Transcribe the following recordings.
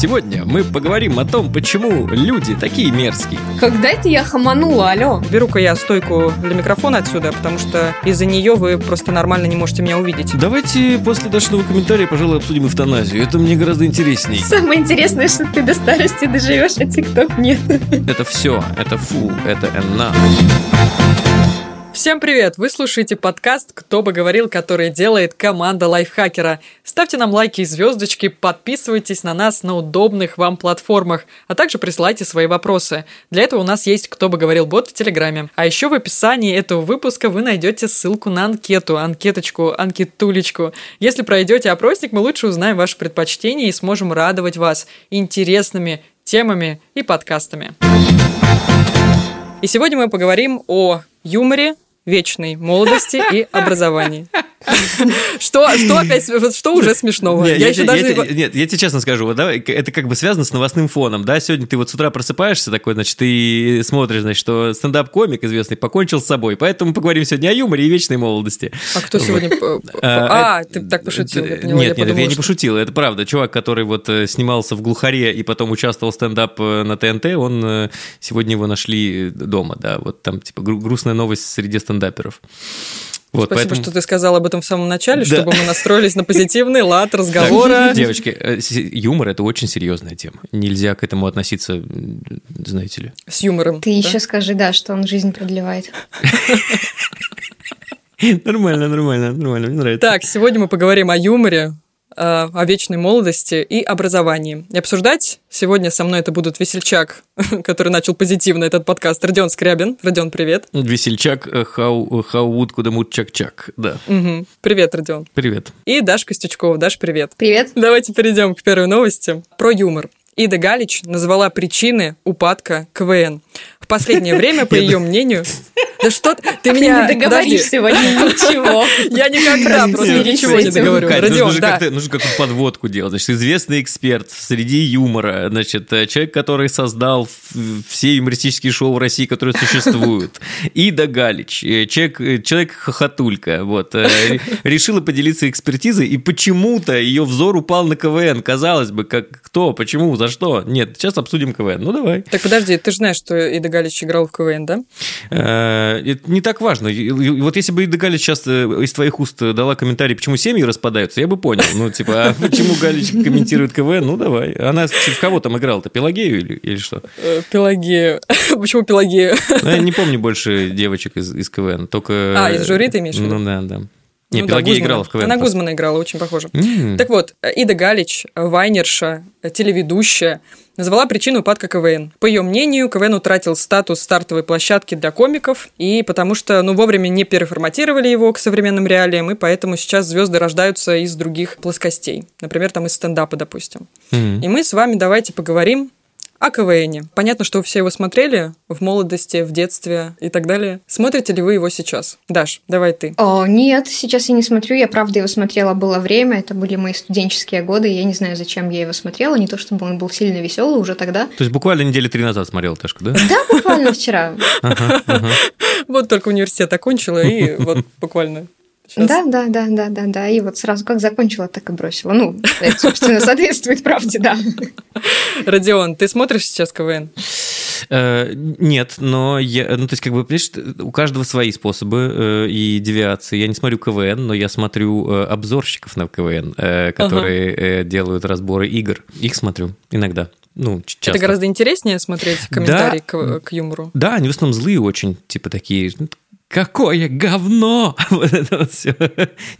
Сегодня мы поговорим о том, почему люди такие мерзкие. Когда это я хаманула, алло? Беру-ка я стойку для микрофона отсюда, потому что из-за нее вы просто нормально не можете меня увидеть. Давайте после Дашного комментария, пожалуй, обсудим эвтаназию. Это мне гораздо интересней. Самое интересное, что ты до старости доживешь, а ТикТок нет. Это все, это фу, это enough. Всем привет! Вы слушаете подкаст «Кто бы говорил», который делает команда лайфхакера. Ставьте нам лайки и звездочки, подписывайтесь на нас на удобных вам платформах, а также присылайте свои вопросы. Для этого у нас есть «Кто бы говорил» бот в Телеграме. А еще в описании этого выпуска вы найдете ссылку на анкету, анкеточку, анкетулечку. Если пройдете опросник, мы лучше узнаем ваши предпочтения и сможем радовать вас интересными темами и подкастами. И сегодня мы поговорим о юморе, вечной молодости и образовании. Что, что опять, что уже смешного? Нет, я, я, еще я, даже... я, нет, я тебе честно скажу, вот, да, это как бы связано с новостным фоном, да, сегодня ты вот с утра просыпаешься такой, значит, ты смотришь, значит, что стендап-комик известный покончил с собой, поэтому поговорим сегодня о юморе и вечной молодости. А кто сегодня... А, ты так пошутил, я поняла. Нет, нет, я не пошутил, это правда. Чувак, который вот э, снимался в «Глухаре» и потом участвовал в стендап э, на ТНТ, он э, сегодня его нашли дома, да, вот там типа грустная новость среди стендаперов. Вот, Спасибо, поэтому... что ты сказал об этом в самом начале, да. чтобы мы настроились на позитивный лад разговора. Девочки, э, юмор – это очень серьезная тема. Нельзя к этому относиться, знаете ли. С юмором. Ты да? еще скажи, да, что он жизнь продлевает. Нормально, нормально, нормально, мне нравится. Так, сегодня мы поговорим о юморе, о вечной молодости и образовании. И обсуждать сегодня со мной это будут Весельчак, который начал позитивно этот подкаст, Родион Скрябин. Родион, привет. Весельчак, э, хау, хауд, куда чак-чак, да. Угу. Привет, Родион. Привет. И Даша Костючкова. Даш, привет. Привет. Давайте перейдем к первой новости про юмор. Ида Галич назвала причины упадка КВН. В последнее время, по ее мнению... Да что ты меня... не договоришь сегодня ничего. Я никогда просто ничего не договорю. Родион, да. Нужно какую-то подводку делать. Значит, известный эксперт среди юмора, значит, человек, который создал все юмористические шоу в России, которые существуют. Ида Галич, э, человек, э, человек хохотулька, вот, э, решила поделиться экспертизой, и почему-то ее взор упал на КВН. Казалось бы, как кто, почему, за что? Нет, сейчас обсудим КВН. Ну, давай. Так подожди, ты же знаешь, что Ида Галич играл в КВН, да? Э, это не так важно. Вот если бы Ида Галич сейчас э, из твоих уст дала комментарий, почему семьи распадаются, я бы понял. Ну, типа, а почему Галич комментирует КВН? Ну, давай. Она в кого там играла-то? Пелагею или, или что? Э, Пелагею. Почему Пелагею? Ну, я не помню больше девочек из, из КВН, только... А, из жюри ты имеешь в виду? Ну, да, да. Не, ну, Пелагея да, играла в КВН. Она просто. Гузмана играла, очень похоже. Mm. Так вот, Ида Галич, вайнерша, телеведущая, назвала причину упадка КВН. По ее мнению, КВН утратил статус стартовой площадки для комиков, и потому что, ну, вовремя не переформатировали его к современным реалиям, и поэтому сейчас звезды рождаются из других плоскостей. Например, там из стендапа, допустим. Mm-hmm. И мы с вами давайте поговорим о КВНе. Понятно, что вы все его смотрели в молодости, в детстве и так далее. Смотрите ли вы его сейчас? Даш, давай ты. О, нет, сейчас я не смотрю. Я правда его смотрела было время. Это были мои студенческие годы. Я не знаю, зачем я его смотрела. Не то, чтобы он был сильно веселый уже тогда. То есть буквально недели три назад смотрел Ташку, да? Да, буквально вчера. Вот только университет окончила, и вот буквально Сейчас. Да, да, да, да, да, да. И вот сразу как закончила, так и бросила. Ну, это, собственно, соответствует правде, да. Родион, ты смотришь сейчас КВН? Э, нет, но я, ну, то есть, как бы, понимаешь, у каждого свои способы э, и девиации. Я не смотрю КВН, но я смотрю э, обзорщиков на КВН, которые ага. делают разборы игр. Их смотрю иногда. Ну, часто. Это гораздо интереснее смотреть комментарии да, к, к юмору. Да, они в основном злые очень, типа такие, ну, какое говно! Вот это вот все.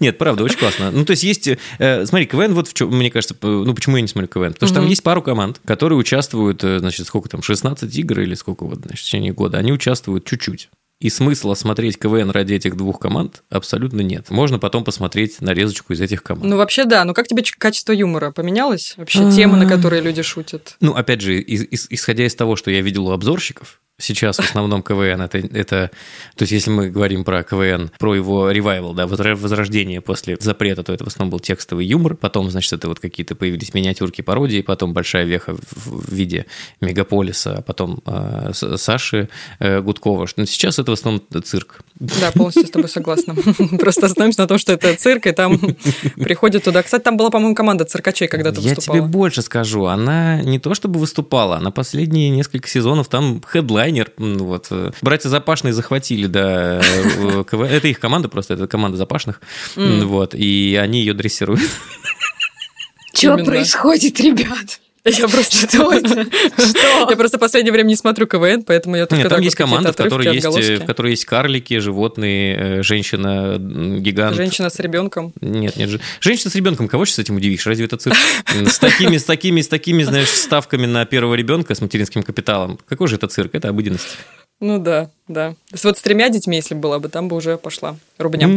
Нет, правда, очень классно. Ну, то есть есть... Э, смотри, КВН, вот в чем, мне кажется, ну, почему я не смотрю КВН? Потому что там есть пару команд, которые участвуют, э, значит, сколько там, 16 игр или сколько вот, значит, в течение года. Они участвуют чуть-чуть. И смысла смотреть КВН ради этих двух команд абсолютно нет. Можно потом посмотреть нарезочку из этих команд. Ну, вообще, да. Но как тебе качество юмора поменялось? Вообще, темы, на которые люди шутят? Ну, опять же, исходя из того, что я видел у обзорщиков, Сейчас в основном КВН это, это, то есть если мы говорим про КВН, про его ревайвал, да, возрождение после запрета, то это в основном был текстовый юмор, потом, значит, это вот какие-то появились миниатюрки, пародии, потом большая веха в виде мегаполиса, а потом э, Саши э, Гудкова. Но сейчас это в основном цирк. Да, полностью с тобой согласна. Просто остановимся на том, что это цирк, и там приходит туда. Кстати, там была, по-моему, команда циркачей когда-то выступала. Я тебе больше скажу. Она не то чтобы выступала, она последние несколько сезонов там хедлайнер. Вот. Братья Запашные захватили, да, это их команда просто, это команда Запашных. Вот, и они ее дрессируют. Что происходит, ребят? Я просто что? Я просто в последнее время не смотрю КВН, поэтому я только Нет, там есть команда, в которой есть, в которой есть карлики, животные, э, женщина, гигант. Женщина с ребенком. Нет, нет, женщина с ребенком. Кого сейчас этим удивишь? Разве это цирк? С такими, с такими, с такими, знаешь, ставками на первого ребенка с материнским капиталом. Какой же это цирк? Это обыденность. Ну да, да. Вот с тремя детьми, если была бы, там бы уже пошла рубня.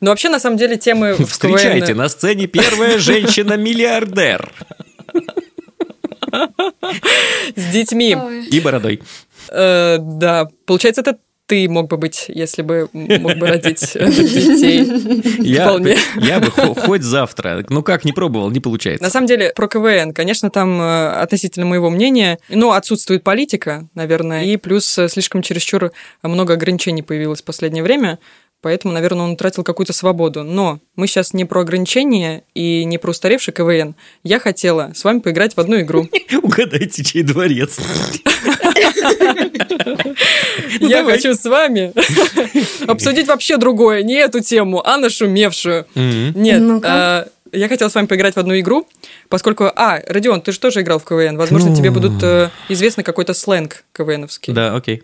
Но вообще, на самом деле, темы Встречайте на сцене первая женщина-миллиардер. С детьми. И бородой. Э, да, получается, это ты мог бы быть, если бы мог бы родить э, детей. Я, Вполне. я бы хоть завтра. Ну как, не пробовал, не получается. На самом деле, про КВН, конечно, там э, относительно моего мнения, ну, отсутствует политика, наверное, и плюс слишком чересчур много ограничений появилось в последнее время поэтому, наверное, он утратил какую-то свободу. Но мы сейчас не про ограничения и не про устаревший КВН. Я хотела с вами поиграть в одну игру. Угадайте, чей дворец. Я хочу с вами обсудить вообще другое, не эту тему, а нашумевшую. Нет, я хотела с вами поиграть в одну игру, поскольку... А, Родион, ты же тоже играл в КВН. Возможно, тебе будут э, известны какой-то сленг КВНовский. Да, окей.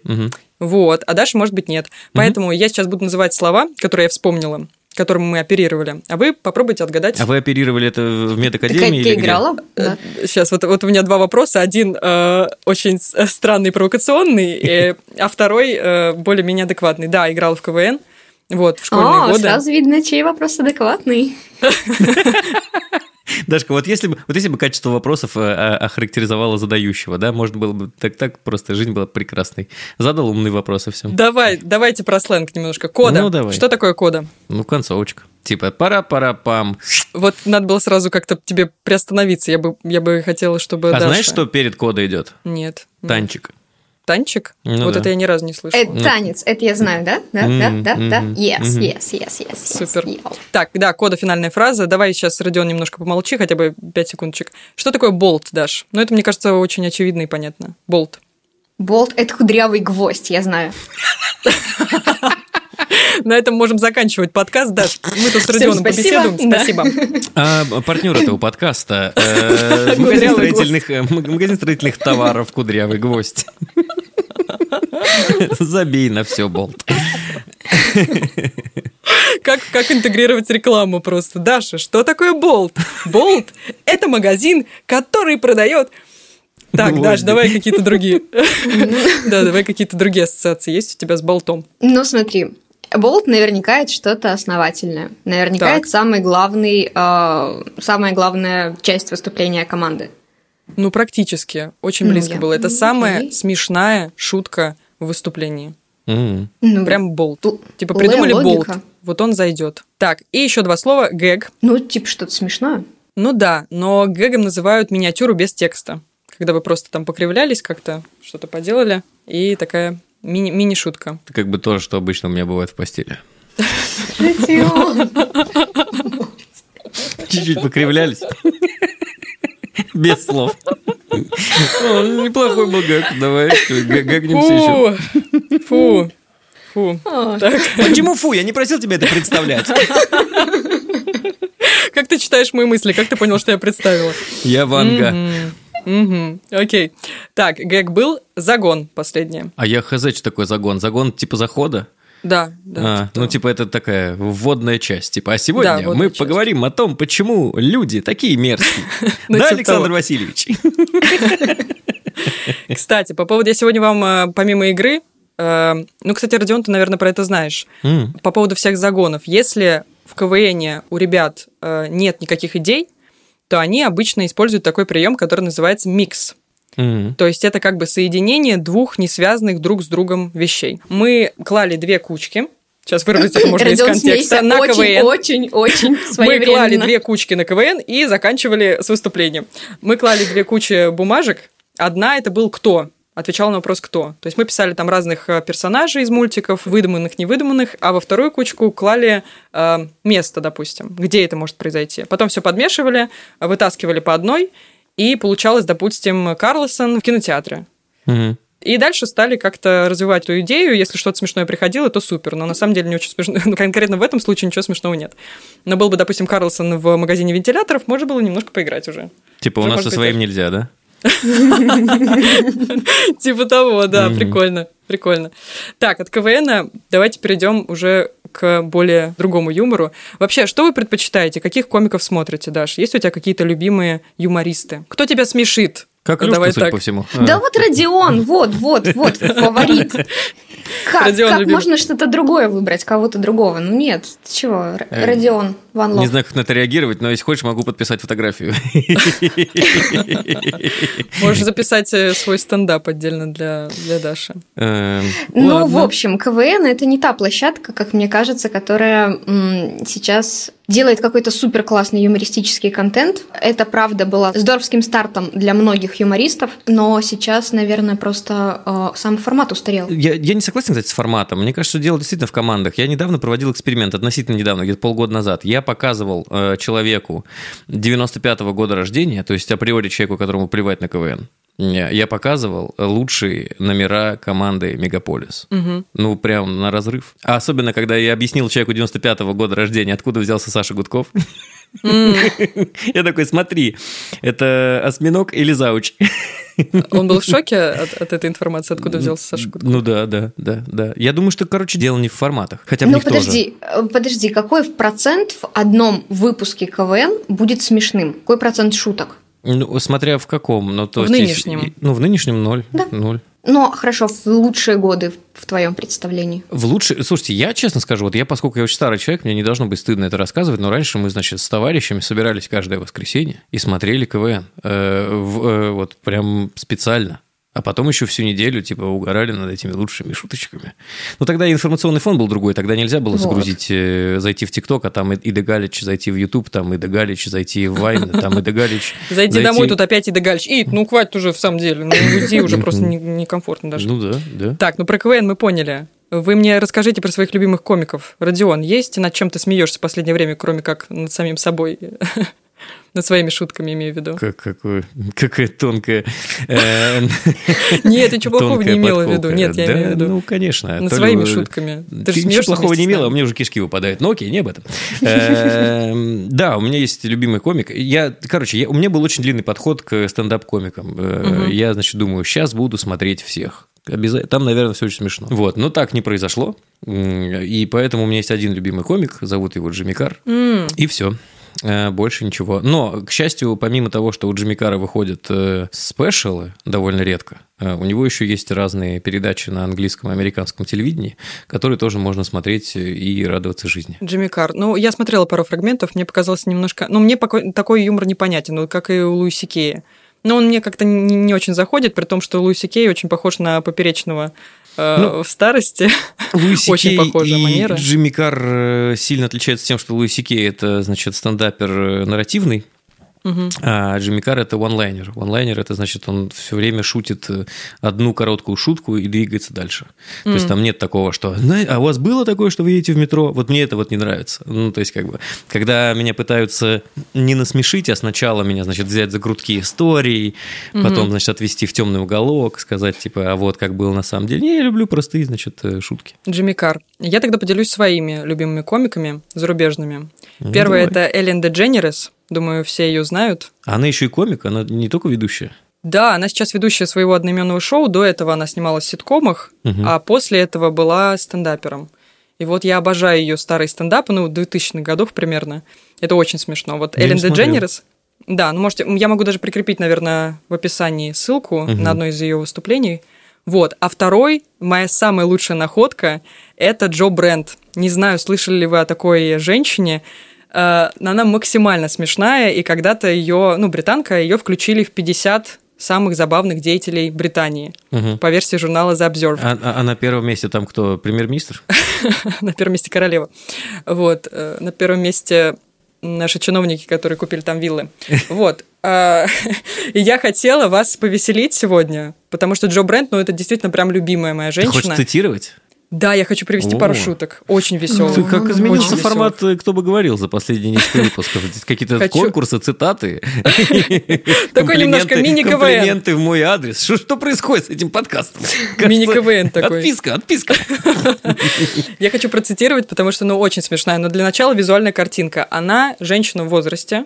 Вот, а Даша, может быть, нет. Поэтому угу. я сейчас буду называть слова, которые я вспомнила которым мы оперировали. А вы попробуйте отгадать. А вы оперировали это в медакадемии? Ты, ты играла? Да. Сейчас, вот, вот у меня два вопроса. Один э, очень странный, провокационный, э, а второй э, более-менее адекватный. Да, играла в КВН. Вот, в школьные О, годы. сразу видно, чей вопрос адекватный. Дашка, вот если бы, вот если бы качество вопросов э, охарактеризовало задающего, да, может было бы так, так просто жизнь была прекрасной. Задал умные вопросы все. Давай, давайте про сленг немножко. Кода. Ну, давай. Что такое кода? Ну, концовочка. Типа пара-пара-пам. Вот надо было сразу как-то тебе приостановиться. Я бы, я бы хотела, чтобы А Даша... знаешь, что перед кода идет? Нет. Танчик. Нет. Танчик? Ну, вот да. это я ни разу не слышала. Это танец, это я знаю, да? Да, mm-hmm. да, да, да. Yes, mm-hmm. yes, yes, yes. Супер. Yes. Так, да, кода финальная фраза. Давай сейчас, Родион, немножко помолчи, хотя бы 5 секундочек. Что такое болт, Даш? Ну, это, мне кажется, очень очевидно и понятно. Болт. Болт – это кудрявый гвоздь, я знаю. На этом можем заканчивать подкаст. Даш, мы тут с Родионом побеседуем. Спасибо. А, партнер этого подкаста э, магазин, строительных, э, магазин строительных товаров «Кудрявый гвоздь». Забей на все, болт. Как, как интегрировать рекламу просто? Даша, что такое болт? Болт – это магазин, который продает так, Даш, давай какие-то другие. Да, давай какие-то другие ассоциации есть у тебя с болтом. Ну, смотри, болт наверняка это что-то основательное. Наверняка так. это самый главный, э, самая главная часть выступления команды. Ну, практически. Очень ну, близко я... было. Это ну, самая окей. смешная шутка в выступлении. Mm. Ну, Прям болт. Л- типа придумали болт. Вот он зайдет. Так, и еще два слова гэг. Ну, типа что-то смешное. Ну да, но гэгом называют миниатюру без текста. Когда вы просто там покривлялись как-то, что-то поделали, и такая Мини- мини-шутка. Это как бы то, что обычно у меня бывает в постели. Чуть-чуть покривлялись. Без слов. Неплохой был гаг. Давай, гагнемся еще. Фу. Фу. Почему фу? Я не просил тебя это представлять. Как ты читаешь мои мысли? Как ты понял, что я представила? Я Ванга. Угу, окей. Так, гэг был загон последнее. А я хз, что такое загон? Загон типа захода? Да, да. А, типа ну, типа, это такая вводная часть. Типа, а сегодня да, мы часть. поговорим о том, почему люди такие мерзкие. Ну, да, типа Александр Васильевич? Кстати, по поводу... Я сегодня вам, э, помимо игры, э, ну, кстати, Родион, ты, наверное, про это знаешь. По поводу всех загонов. Если в КВН у ребят э, нет никаких идей, то они обычно используют такой прием, который называется микс. Мгм. То есть это как бы соединение двух не связанных друг с другом вещей. Мы клали две кучки. Сейчас вырвать это можно из контекста. смейся. На очень, КВН. очень, очень Мы клали две кучки на КВН и заканчивали с выступлением. Мы клали две кучи бумажек. Одна это был кто? Отвечал на вопрос «кто?». То есть мы писали там разных э, персонажей из мультиков, выдуманных, невыдуманных, а во вторую кучку клали э, место, допустим, где это может произойти. Потом все подмешивали, вытаскивали по одной, и получалось, допустим, Карлсон в кинотеатре. Мгм. И дальше стали как-то развивать эту идею. Если что-то смешное приходило, то супер. Но на самом деле не очень смешно. Ну, конкретно в этом случае ничего смешного нет. Но был бы, допустим, Карлсон в магазине вентиляторов, можно было немножко поиграть уже. Типа у Уже, нас может со своим нельзя, да? Типа того, да, прикольно, прикольно. Так, от КВН давайте перейдем уже к более другому юмору. Вообще, что вы предпочитаете? Каких комиков смотрите, Даш? Есть у тебя какие-то любимые юмористы? Кто тебя смешит? Как Ну, Илюшка, давай судя так. по всему. Да А. вот Родион, вот, вот, вот, фаворит. Как, Родион как любим. можно что-то другое выбрать, кого-то другого? Ну нет, ты чего, Р- Э, Родион, Ван Не Лов. знаю, как на это реагировать, но если хочешь, могу подписать фотографию. Можешь записать э, свой стендап отдельно для, для Даши. Эм, Ну, в общем, КВН это не та площадка, как мне кажется, которая сейчас делает какой-то супер классный юмористический контент. Это, правда, было здоровским стартом для многих юмористов, но сейчас, наверное, просто э, сам формат устарел. Я, я не согласен, кстати, с форматом. Мне кажется, что дело действительно в командах. Я недавно проводил эксперимент, относительно недавно, где-то полгода назад. Я показывал э, человеку 95-го года рождения, то есть априори человеку, которому плевать на КВН, я я показывал лучшие номера команды «Мегаполис». Мгм. Ну, прям на разрыв. А особенно, когда я объяснил человеку 95-го года рождения, откуда взялся Саша Гудков. Я такой, смотри, это осьминог или зауч? Он был в шоке от, от этой информации, откуда взялся Саша Гудков. Ну да, да, да, да. Я думаю, что, короче, дело не в форматах. Хотя в Ну них тоже. подожди, э, подожди, какой процент в одном выпуске КВН будет смешным? Какой процент шуток? Ну, смотря в каком. Ну, то В есть, нынешнем. Ну, в нынешнем ноль. Да. Ноль. Ну, хорошо, в лучшие годы в твоем представлении. В лучшие... Слушайте, я честно скажу, вот я, поскольку я очень старый человек, мне не должно быть стыдно это рассказывать, но раньше мы, значит, с товарищами собирались каждое воскресенье и смотрели КВН. Э, в- э, вот прям специально. А потом еще всю неделю, типа, угорали над этими лучшими шуточками. Ну, тогда и информационный фон был другой. Тогда нельзя было Вот. загрузить, э, зайти в ТикТок, а там и Галич зайти в Ютуб, там Ида Галич зайти в Вайн, там Ида Галич. Зайди домой, тут опять и Дагальч. И, ну, хватит уже, в самом деле. Ну, уйди уже просто не- некомфортно даже. Ну да, да. Так, ну про КВН мы поняли. Вы мне расскажите про своих любимых комиков. Родион, есть над чем ты смеешься в последнее время, кроме как над самим собой? Над своими шутками, имею в виду. Как, какое, какая тонкая... э, Нет, ничего плохого не имела в виду. Нет, я имею в виду. Ну, конечно. Над своими шутками. Ты, же ничего плохого не имела, нами. мне уже кишки выпадают. Ну окей, не об этом. Эм, Да, у меня есть любимый комик. Я, короче, у меня был очень длинный подход к стендап-комикам. Э. Я, значит, думаю, сейчас буду смотреть всех. Там, наверное, все очень смешно. Вот, но так не произошло. И поэтому у меня есть один любимый комик, зовут его Джимми Кар. М, И все. Больше ничего. Но, к счастью, помимо того, что у Джимми Кара выходят э, спешалы довольно редко, э, у него еще есть разные передачи на английском и американском телевидении, которые тоже можно смотреть и радоваться жизни. Джимми Карр. Ну, я смотрела пару фрагментов, мне показалось немножко... Ну, мне такой юмор непонятен, как и у Луиси Кея. Но он мне как-то не, не очень заходит, при том, что Луиси Кей очень похож на поперечного э, Ну, в старости. Луиси Очень похожая и манера. Джимми Кар э, сильно отличаются тем, что Луиси Кей – это, значит, стендапер э, нарративный, Мгм. А Джимми Карр – это онлайнер. Онлайнер – это значит, он все время шутит э, одну короткую шутку и двигается дальше. То есть там нет такого, что «Зна- «А у вас было такое, что вы едете в метро?» Вот мне это вот не нравится. Ну, то есть как бы, когда меня пытаются не насмешить, а сначала меня, значит, взять за грудки историй, потом, значит, отвести в темный уголок, сказать, типа, а вот как было на самом деле. Не, я люблю простые, значит, э, шутки. Джимми Карр. Я тогда поделюсь своими любимыми комиками зарубежными. Ну, Первое давай. это Эллен Дедженерес. Думаю, все ее знают. Она еще и комик, она не только ведущая. Да, она сейчас ведущая своего одноименного шоу. До этого она снималась в ситкомах, Мгм. а после этого была стендапером. И вот я обожаю ее старые стендапы, ну, 2000-х годов примерно. Это очень смешно. Вот Я Эллен. Дедженерес. Да, ну можете, я могу даже прикрепить, наверное, в описании ссылку Мгм. на одно из ее выступлений. Вот. А второй, моя самая лучшая находка, это Джо Брент. Не знаю, слышали ли вы о такой женщине. Э, Она максимально смешная, и когда-то ее, ну, британка, ее включили в 50 самых забавных деятелей Британии Мгм. по версии журнала The Observer. А, а- а на первом месте там кто? Премьер-министр? на первом месте королева. Вот, э, на первом месте наши чиновники, которые купили там виллы. Вот. А, И я хотела вас повеселить сегодня, потому что Джо Брент, ну, это действительно прям любимая моя Ты хочешь женщина. цитировать? Да, я хочу привести О. пару шуток. Очень веселых. Ты как изменился Очень формат, э, кто бы говорил за последние несколько выпусков? Какие-то Хочу- конкурсы, цитаты. Такой немножко мини-КВН. Комплименты в мой адрес. Что, что происходит с этим подкастом? Мини-КВН такой. Отписка, отписка. Я хочу процитировать, потому что, ну, очень смешная. Но для начала визуальная картинка. Она женщина в возрасте,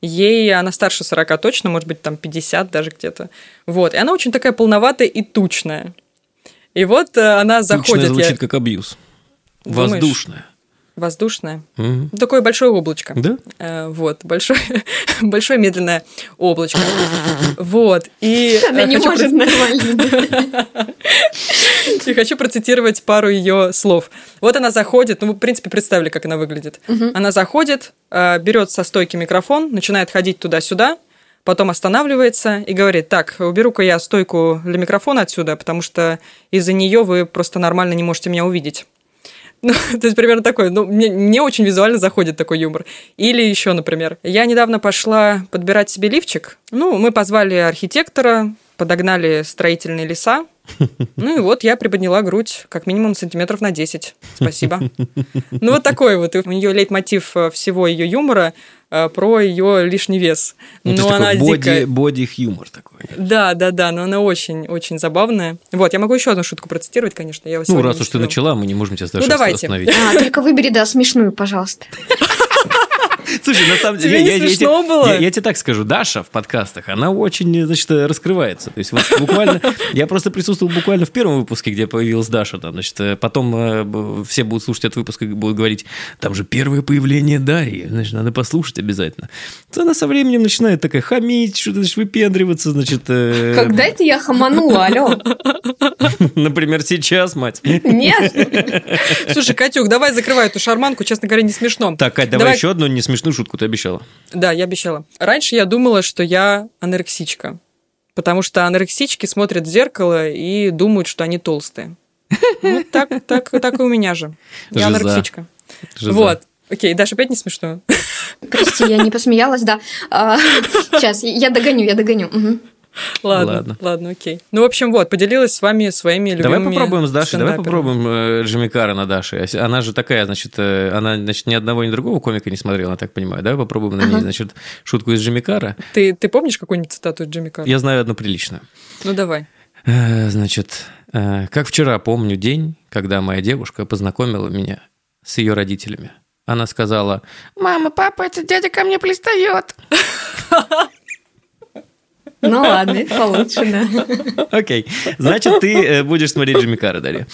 Ей она старше 40 точно, может быть, там 50 даже где-то. Вот. И она очень такая полноватая и тучная. И вот э, она заходит. звучит я- как абьюз. Думаешь? Воздушная. Мгм. Ну, Такое большое облачко. Да? Э, Вот, большое, большое медленное облачко. Вот. И Она э, не хочу может нормально. И хочу процитировать пару ее слов. Вот она заходит, ну, вы, в принципе, представили, как она выглядит. Она заходит, э, берет со стойки микрофон, начинает ходить туда-сюда, потом останавливается и говорит, так, уберу-ка я стойку для микрофона отсюда, потому что из-за нее вы просто нормально не можете меня увидеть. Ну, то есть примерно такой. Ну, мне, мне очень визуально заходит такой юмор. Или еще, например, я недавно пошла подбирать себе лифчик. Ну, мы позвали архитектора, подогнали строительные леса. Ну и вот я приподняла грудь как минимум сантиметров на 10. Спасибо. Ну вот такой вот. У нее лейтмотив э, всего ее юмора про ее лишний вес. Ну, Но она такой дико... боди- боди-хьюмор такой. Да, да, да, но она очень-очень забавная. Вот, я могу еще одну шутку процитировать, конечно. Я Ну, раз уж ты начала, мы не можем тебя Ну, даже давайте. остановить. А, только выбери, да, смешную, пожалуйста. Слушай, на самом деле, Тебе не я, я- я смешно тебе- было? я- я тебе так скажу, Даша в подкастах, она очень, значит, раскрывается. То есть вот буквально, я просто присутствовал буквально в первом выпуске, где появилась Даша, там, значит, э, потом э, все будут слушать этот выпуск и будут говорить, там же первое появление Дарьи, значит, надо послушать обязательно. То она со временем начинает такая хамить, что-то значит, выпендриваться, значит, э, Когда это я хаманула, алло? например, сейчас, мать. Нет? Слушай, Катюк, давай закрывай эту шарманку, честно говоря, не смешно. Так, Кать, давай, еще одну несмешную шутку ты обещала. Да, я обещала. Раньше я думала, что я анорексичка, потому что анорексички смотрят в зеркало и думают, что они толстые. Вот так, так, так и у меня же. Я Жиза. анорексичка. Жиза. Вот. Окей, Даша, опять не смешно? Прости, я не посмеялась, да. А, Сейчас, я догоню, я догоню. Мгм. Ладно, Ладно. ладно, окей. Ну, в общем, вот, поделилась с вами своими любимыми Давай попробуем с Дашей, давай попробуем э, Джимми Карра на Даше. Она же такая, значит, э, она, значит, ни одного, ни другого комика не смотрела, я так понимаю. Давай попробуем на ней, значит, шутку из Джимми Карра. Ты, ты помнишь какую-нибудь цитату из Джимми Карра? Я знаю одну приличную. Ну, давай. Э, Значит, э, как вчера помню день, когда моя девушка познакомила меня с ее родителями. Она сказала, «Мама, папа, этот дядя ко мне пристает». Ну ладно, это получше, да. Окей, значит, ты э, будешь смотреть Джимми Карра, Дарья.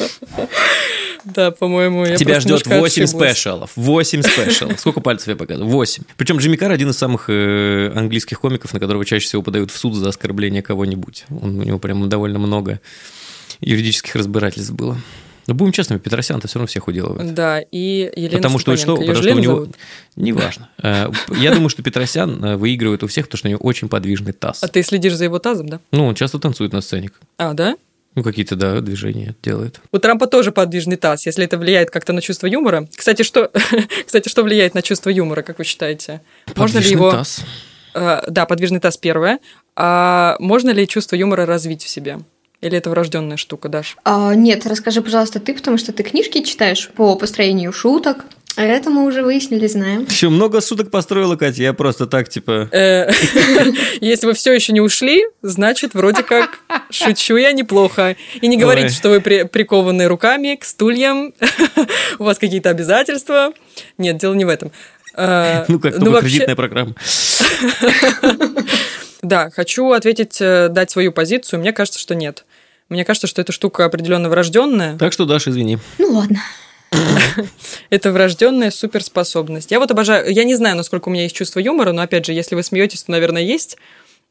Да, по-моему, я Тебя ждет немножко 8 ошиблась. спешалов. 8 спешалов. Сколько пальцев я показываю? 8. Причем Джимми Карр один из самых э, английских комиков, на которого чаще всего подают в суд за оскорбление кого-нибудь. Он, у него прям довольно много юридических разбирательств было. Но будем честными, Петросян-то все равно всех уделывает. Да, и Елена Потому что, что, потому что у него... зовут? Неважно. Э, Я думаю, что Петросян э, выигрывает у всех, потому что у него очень подвижный таз. А ты следишь за его тазом, да? Ну, он часто танцует на сцене. А, да? Ну, какие-то, да, движения делает. У Трампа тоже подвижный таз, если это влияет как-то на чувство юмора. Кстати, что, кстати, что влияет на чувство юмора, как вы считаете? Можно ли Подвижный его... таз. Э, да, подвижный таз первое. А можно ли чувство юмора развить в себе? Или это врожденная штука, Даш? А, Нет, расскажи, пожалуйста, ты, потому что ты книжки читаешь по построению шуток. А это мы уже выяснили, знаем. Еще много суток построила, Катя. Я просто так, типа... Э, Если вы все еще не ушли, значит, вроде как шучу я неплохо. И не говорите, что вы при- прикованы руками к стульям, у вас какие-то обязательства. Нет, дело не в этом. Э, Ну, как ну, только вообще- кредитная программа. Да, хочу ответить, э, дать свою позицию. Мне кажется, что нет. Мне кажется, что эта штука определенно врожденная. Так что, Даша, извини. Ну ладно. Это врожденная суперспособность. Я вот обожаю. Я не знаю, насколько у меня есть чувство юмора, но опять же, если вы смеетесь, то, наверное, есть.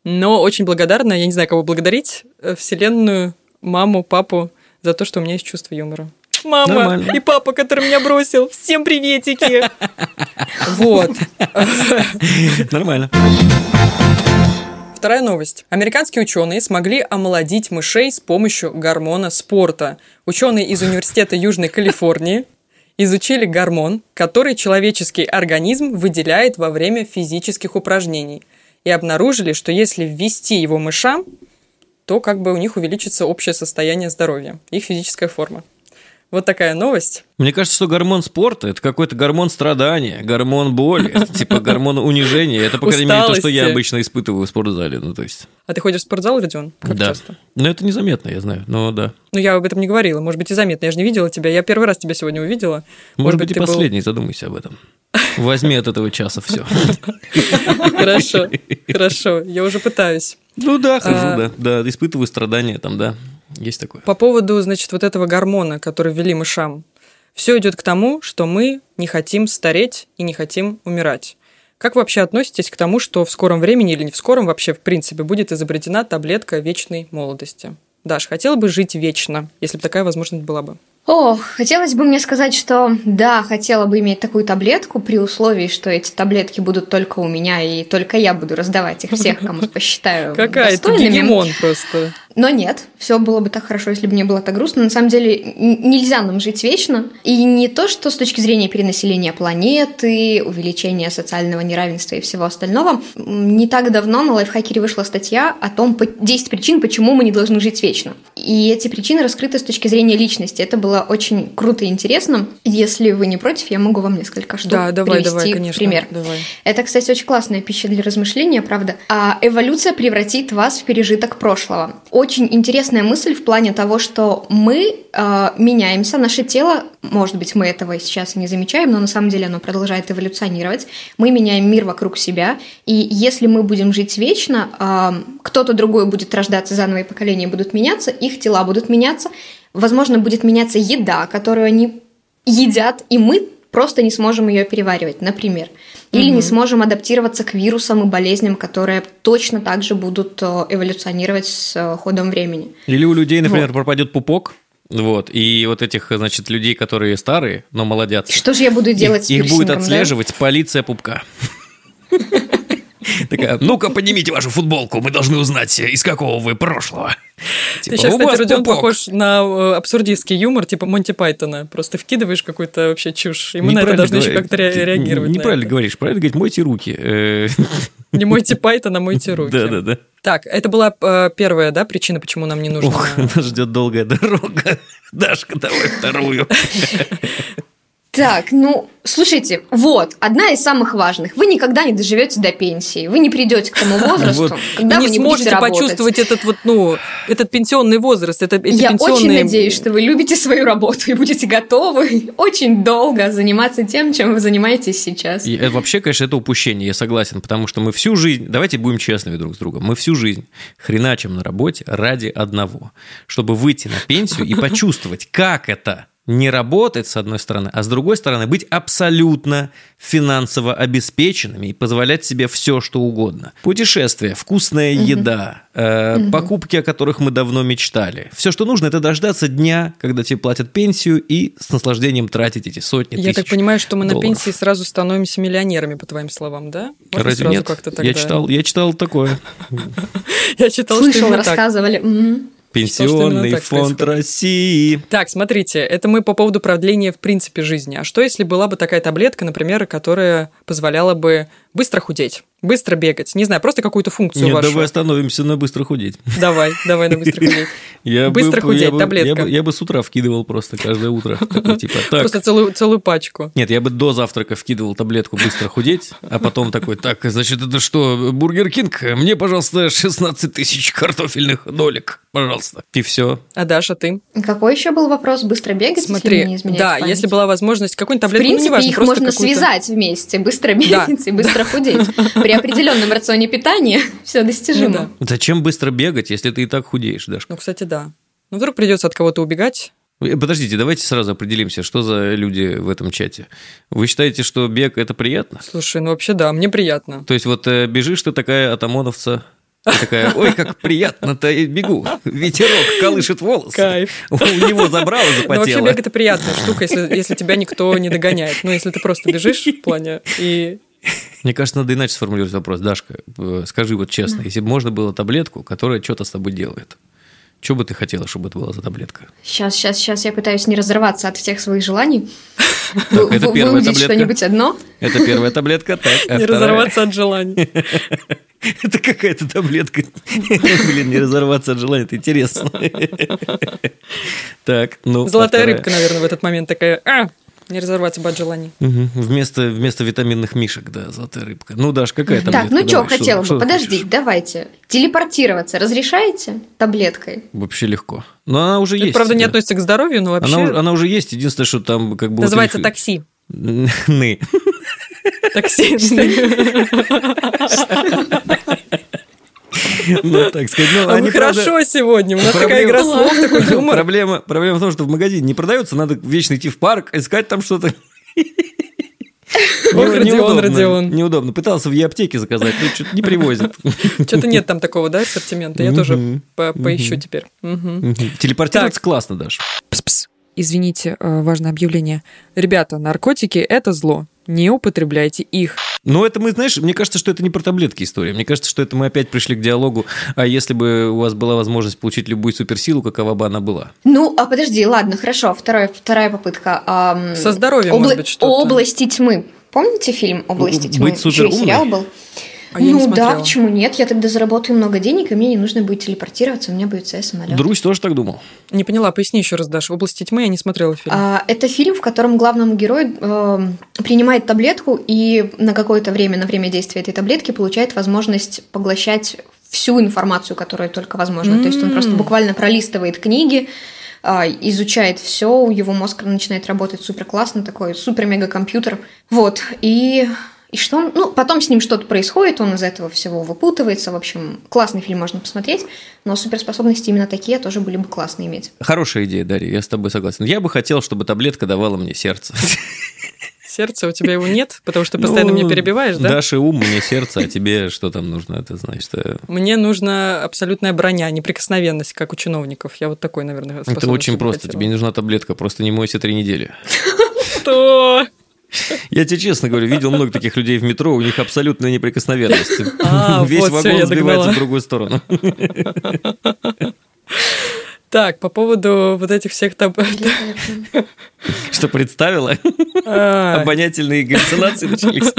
Но очень благодарна, я не знаю, кого благодарить, э, Вселенную, маму, папу за то, что у меня есть чувство юмора. Мама Нормально. и папа, который меня бросил. Всем приветики. Вот. Нормально. Вторая новость. Американские ученые смогли омолодить мышей с помощью гормона спорта. Ученые из Университета Южной Калифорнии изучили гормон, который человеческий организм выделяет во время физических упражнений. И обнаружили, что если ввести его мышам, то как бы у них увеличится общее состояние здоровья, их физическая форма. Вот такая новость. Мне кажется, что гормон спорта – это какой-то гормон страдания, гормон боли, типа гормон унижения. Это, по крайней мере, то, что я обычно испытываю в спортзале. Ну, то есть... А ты ходишь в спортзал, Родион? Как да. часто? Ну, это незаметно, я знаю, но да. Ну, я об этом не говорила. Может быть, и заметно. Я же не видела тебя. Я первый раз тебя сегодня увидела. Может, Может быть, и последний, был... задумайся об этом. Возьми от этого часа все. Хорошо, хорошо. Я уже пытаюсь. Ну да, хожу, а, да. Да, испытываю страдания там, да. Есть такое. По поводу, значит, вот этого гормона, который ввели мышам. Все идет к тому, что мы не хотим стареть и не хотим умирать. Как вы вообще относитесь к тому, что в скором времени или не в скором вообще, в принципе, будет изобретена таблетка вечной молодости? Даш, хотела бы жить вечно, если бы такая возможность была бы? О, хотелось бы мне сказать, что да, хотела бы иметь такую таблетку при условии, что эти таблетки будут только у меня, и только я буду раздавать их всех, кому посчитаю Какая ты гегемон просто. Но нет, все было бы так хорошо, если бы не было так грустно. На самом деле нельзя нам жить вечно. И не то, что с точки зрения перенаселения планеты, увеличения социального неравенства и всего остального. Не так давно на лайфхакере вышла статья о том 10 причин, почему мы не должны жить вечно. И эти причины раскрыты с точки зрения личности. Это было очень круто и интересно. Если вы не против, я могу вам несколько штук да, давай, привести давай, конечно, пример. Давай. Это, кстати, очень классная пища для размышления, правда. А эволюция превратит вас в пережиток прошлого очень интересная мысль в плане того, что мы э, меняемся, наше тело, может быть, мы этого сейчас и не замечаем, но на самом деле оно продолжает эволюционировать. Мы меняем мир вокруг себя, и если мы будем жить вечно, э, кто-то другой будет рождаться, заново и поколения будут меняться, их тела будут меняться, возможно, будет меняться еда, которую они едят, и мы просто не сможем ее переваривать, например. Или угу. не сможем адаптироваться к вирусам и болезням, которые точно так же будут э, эволюционировать с э, ходом времени. Или у людей, например, вот. пропадет пупок, вот, и вот этих, значит, людей, которые старые, но молодятся. Что же я буду делать их, с Их будет отслеживать да? полиция пупка. Такая, ну-ка, поднимите вашу футболку, мы должны узнать, из какого вы прошлого. Типа, Ты сейчас, кстати, Родион, похож на э, абсурдистский юмор, типа Монти Пайтона. Просто вкидываешь какую-то вообще чушь, и мы на это должны еще как-то реагировать. Неправильно говоришь, правильно говорить, мойте руки. Э. Не мойте Пайтон, а мойте руки. Да-да-да. Так, это была э, первая, да, причина, почему нам не нужно... Ох, нас ждет долгая дорога. Дашка, давай вторую. Так, ну, слушайте, вот, одна из самых важных. Вы никогда не доживете до пенсии. Вы не придете к тому возрасту, когда вы не, не сможете почувствовать этот вот, ну, этот пенсионный возраст. Это, эти Я пенсионные... очень надеюсь, что вы любите свою работу и будете готовы очень долго заниматься тем, чем вы занимаетесь сейчас. И, это вообще, конечно, это упущение, я согласен, потому что мы всю жизнь, давайте будем честными друг с другом, мы всю жизнь хреначим на работе ради одного, чтобы выйти на пенсию и почувствовать, как это не работать, с одной стороны, а с другой стороны, быть абсолютно финансово обеспеченными и позволять себе все, что угодно. Путешествия, вкусная угу. еда, э, угу. покупки, о которых мы давно мечтали. Все, что нужно, это дождаться дня, когда тебе платят пенсию, и с наслаждением тратить эти сотни Я тысяч так понимаю, что мы долларов. на пенсии сразу становимся миллионерами, по твоим словам, да? Можно Разве нет? Тогда... Я читал, я читал такое. Я читал, Слышал, рассказывали. Пенсионный фонд происходит. России. Так, смотрите, это мы по поводу продления в принципе жизни. А что, если была бы такая таблетка, например, которая позволяла бы быстро худеть? Быстро бегать. Не знаю, просто какую-то функцию Нет, вашу. давай остановимся на быстро худеть. Давай, давай на быстро худеть. Я быстро бы, худеть, я таблетка. Бы, я, бы, я бы с утра вкидывал просто каждое утро. Такой, типа, так. Просто целую, целую пачку. Нет, я бы до завтрака вкидывал таблетку быстро худеть, а потом такой, так, значит, это что, Бургер Кинг? Мне, пожалуйста, 16 тысяч картофельных долек, пожалуйста. И все. А Даша, ты? Какой еще был вопрос? Быстро бегать, Смотри, если не да, память? если была возможность какой-нибудь таблетку, В принципе, ну, неважно, их можно связать вместе. Быстро бегать да. и быстро худеть. При определенном рационе питания все достижимо. Ну, да. Зачем быстро бегать, если ты и так худеешь, Дашка? Ну, кстати, да. Ну, вдруг придется от кого-то убегать. Э, подождите, давайте сразу определимся, что за люди в этом чате. Вы считаете, что бег это приятно? Слушай, ну вообще да, мне приятно. То есть вот э, бежишь ты такая от ОМОНовца, такая, ой, как приятно-то, я бегу. Ветерок колышет волосы. Кайф. У него забрало, запотело. Но вообще бег – это приятная штука, если, если тебя никто не догоняет. Ну, если ты просто бежишь в плане и Мне кажется, надо иначе сформулировать вопрос. Дашка, э, скажи вот честно, если бы можно было таблетку, которая что-то с тобой делает, что бы ты хотела, чтобы это была за таблетка? Сейчас, сейчас, сейчас я пытаюсь не разрываться от всех своих желаний. Так, это первая Выудить таблетка. что-нибудь одно. Это первая таблетка, так, а Не вторая? разорваться от желаний. Это какая-то таблетка. Блин, не разорваться от желания, это интересно. Так, ну. а Золотая рыбка, наверное, в этот момент такая, а, не разорваться бы от желаний. Мгм. Вместо, вместо витаминных мишек, да, золотая рыбка. Ну, Даш, какая таблетка? Так, ну что, хотела что бы, подожди, хочешь? давайте. Телепортироваться разрешаете таблеткой? Вообще легко. Но она уже Это, есть. правда, не да. относится к здоровью, но вообще Она, уже- она уже есть. Единственное, что там как бы... вот называется их- такси. Ны. Такси. Ну, так сказать. Ну, А они, правда, хорошо сегодня. У нас Проблема- такая игра слов, такой юмор. Проблема, проблема в том, что в магазине не продается, надо вечно идти в парк, искать там что-то. Ох, Ну, Родион, неудобно, Родион. Неудобно. Пытался в Е-аптеке заказать, но что-то не привозят. Что-то нет там такого, да, ассортимента. Я тоже поищу теперь. Телепортироваться классно, Даш. Извините, э, важное объявление. Ребята, наркотики – это зло. Не употребляйте их. Но это мы, знаешь, мне кажется, что это не про таблетки история. Мне кажется, что это мы опять пришли к диалогу, а если бы у вас была возможность получить любую суперсилу, какова бы она была? Ну, а подожди, ладно, хорошо, вторая, вторая попытка. Ам, Со здоровьем, обла- может быть, что-то. Области тьмы. Помните фильм «Области Быть тьмы»? И суперумной? сериал был. А я не ну да, почему нет? Я тогда заработаю много денег, и мне не нужно будет телепортироваться, у меня будет свой самолет. Друзь тоже так думал. Не поняла, поясни еще раз, Даша. «Области тьмы» я не смотрела фильм. А, это фильм, в котором главному герою эм, принимает таблетку и на какое-то время, на время действия этой таблетки получает возможность поглощать всю информацию, которая только возможно. То есть он просто буквально пролистывает книги, а, изучает все, его мозг начинает работать супер классно, такой супер-мега-компьютер. Вот. И и что он, ну, потом с ним что-то происходит, он из этого всего выпутывается. В общем, классный фильм можно посмотреть, но суперспособности именно такие тоже были бы классно иметь. Хорошая идея, Дарья, я с тобой согласен. Я бы хотел, чтобы таблетка давала мне сердце. Сердце, у тебя его нет, потому что ты постоянно Ну, меня перебиваешь, да? Даше ум, мне сердце, а тебе что там нужно? Это значит... э, Мне нужна абсолютная броня, неприкосновенность, как у чиновников. Я вот такой, наверное, Это очень просто. хотела. Тебе не нужна таблетка, просто не мойся три недели. Что? Я тебе честно говорю, видел много таких людей в метро, у них абсолютная неприкосновенность. А, Весь вот вагон сбивается в другую сторону. Так, по поводу вот этих всех. Великолепно. Что представила? А, Обонятельные галлюцинации начались.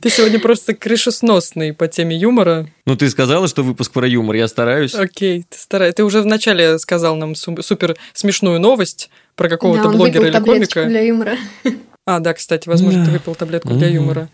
Ты сегодня просто крышесносный по теме юмора. Ну, ты сказала, что выпуск про юмор, я стараюсь. Окей, ты старай. Ты уже вначале сказал нам су- супер смешную новость про какого-то Да, блогера или комика. для юмора. А, да, кстати, возможно, ты Да. выпил таблетку для юмора.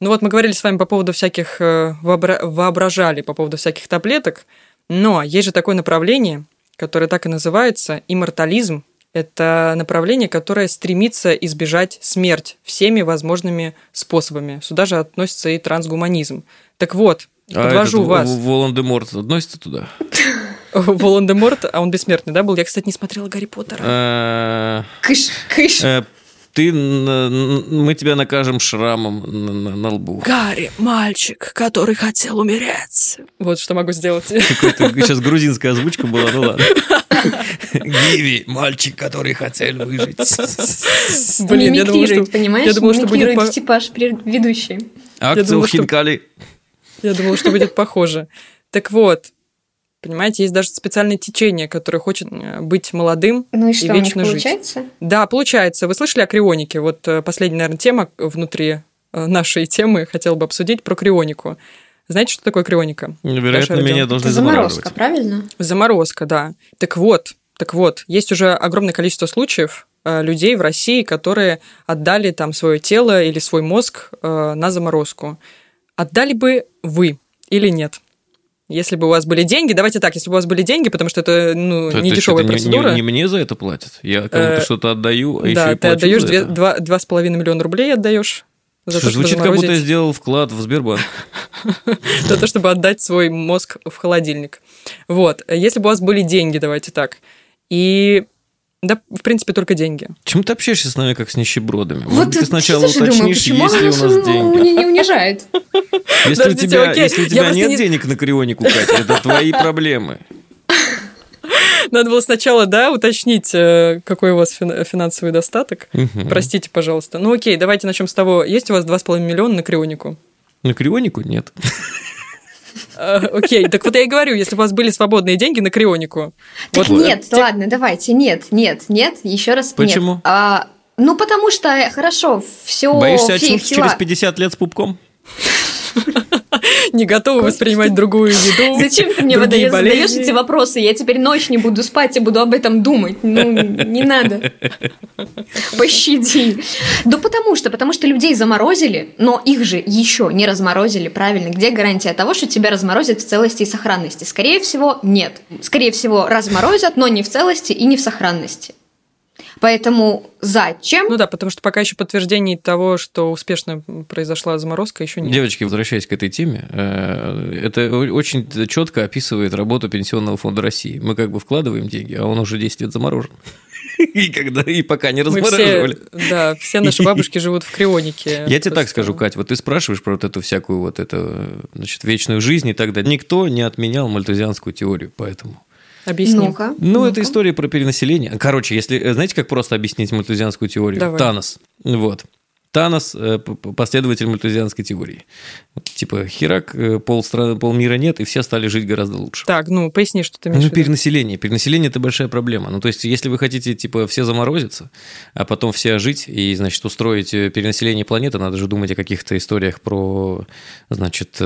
Ну вот мы говорили с вами по поводу всяких, э, вообра- воображали по поводу всяких таблеток, но есть же такое направление, которое так и называется, иммортализм. Это направление, которое стремится избежать смерть всеми возможными способами. Сюда же относится и трансгуманизм. Так вот, А подвожу этот вас. Волан-де-Морт относится туда? Волан-де-Морт, а он бессмертный, да, был? Я, кстати, не смотрела Гарри Поттера. Э, Кыш, кыш. э, Ты, мы тебя накажем шрамом на- на на лбу. Гарри, мальчик, который хотел умереть. Вот что могу сделать. Сейчас грузинская озвучка была, ну ладно. Гиви, мальчик, который хотел выжить. Блин, я думала, что, понимаешь? я думала, что будет типаж ведущий. Акция думала, у что- Хинкали. я думала, что будет похоже. Так вот, понимаете, есть даже специальное течение, которое хочет э, быть молодым Ну и и что, у них вечно жить. получается? Да, получается. Вы слышали о крионике? Вот э, последняя, наверное, тема внутри э, нашей темы хотел бы обсудить про крионику. Знаете, что такое крионика? Вероятно, Даша, меня должны Это заморозка, правильно? Заморозка, да. Так вот, так вот, есть уже огромное количество случаев людей в России, которые отдали там свое тело или свой мозг на заморозку. Отдали бы вы или нет? Если бы у вас были деньги, давайте так, если бы у вас были деньги, потому что это ну, То- не то дешевая это не- процедура. Не, не мне за это платят. Я кому-то Э, что-то отдаю, а еще да, и ты отдаешь за две- это. два, два с половиной миллиона рублей отдаешь за то, чтобы Звучит, как будто я сделал вклад в Сбербанк. за то, чтобы отдать свой мозг в холодильник. Вот. Если бы у вас были деньги, давайте так. И да, в принципе, только деньги. Почему ты общаешься с нами, как с нищебродами? Может Вот быть, ты сначала думаю, уточнишь, почему есть ли у нас деньги. не, не унижает? Если у тебя, окей, если у тебя нет не- денег на крионику, Катя, это твои проблемы. Надо было сначала, да, уточнить, э, какой у вас финансовый достаток. Мгм. Простите, пожалуйста. Ну окей, давайте начнем с того. Есть у вас 2,5 миллиона на крионику? На крионику нет. Э, Окей, так вот я и говорю, если у вас были свободные деньги на крионику. Так нет, ладно, давайте, нет, нет, нет, еще раз Почему? нет. А, ну, потому что, э, хорошо, все... Боишься очнуться через 50 лет с пупком? Не готовы воспринимать другую еду. Зачем ты мне выдаешь, задаешь эти вопросы? Я теперь ночь не буду спать и буду об этом думать. Ну, не надо. Пощади. Да потому что, потому что людей заморозили, но их же еще не разморозили, правильно? Где гарантия того, что тебя разморозят в целости и сохранности? Скорее всего, нет. Скорее всего, разморозят, но не в целости и не в сохранности. Поэтому зачем? Ну да, потому что пока еще подтверждений того, что успешно произошла заморозка, еще нет. Девочки, возвращаясь к этой теме, э, это очень четко описывает работу Пенсионного фонда России. Мы как бы вкладываем деньги, а он уже 10 лет заморожен. И, когда, и пока не Мы все, размораживали. да, все наши бабушки живут в крионике. Я тебе так скажу, Кать, вот ты спрашиваешь про вот эту всякую вот эту, значит, вечную жизнь и так далее. Никто не отменял мальтузианскую теорию, поэтому. Объясни. Ну-ка. Ну, ну-ка. это история про перенаселение. Короче, если э, знаете, как просто объяснить мальтузианскую теорию? Давай. Танос. Вот. Танос э, последователь мальтузианской теории. Типа, херак, э, полстраны, полмира нет, и все стали жить гораздо лучше. Так, ну поясни, что ты имеешь Ну, в виду. перенаселение. Перенаселение – это большая проблема. Ну, то есть, если вы хотите, типа, все заморозиться, а потом все жить и, значит, устроить перенаселение планеты, надо же думать о каких-то историях про, значит,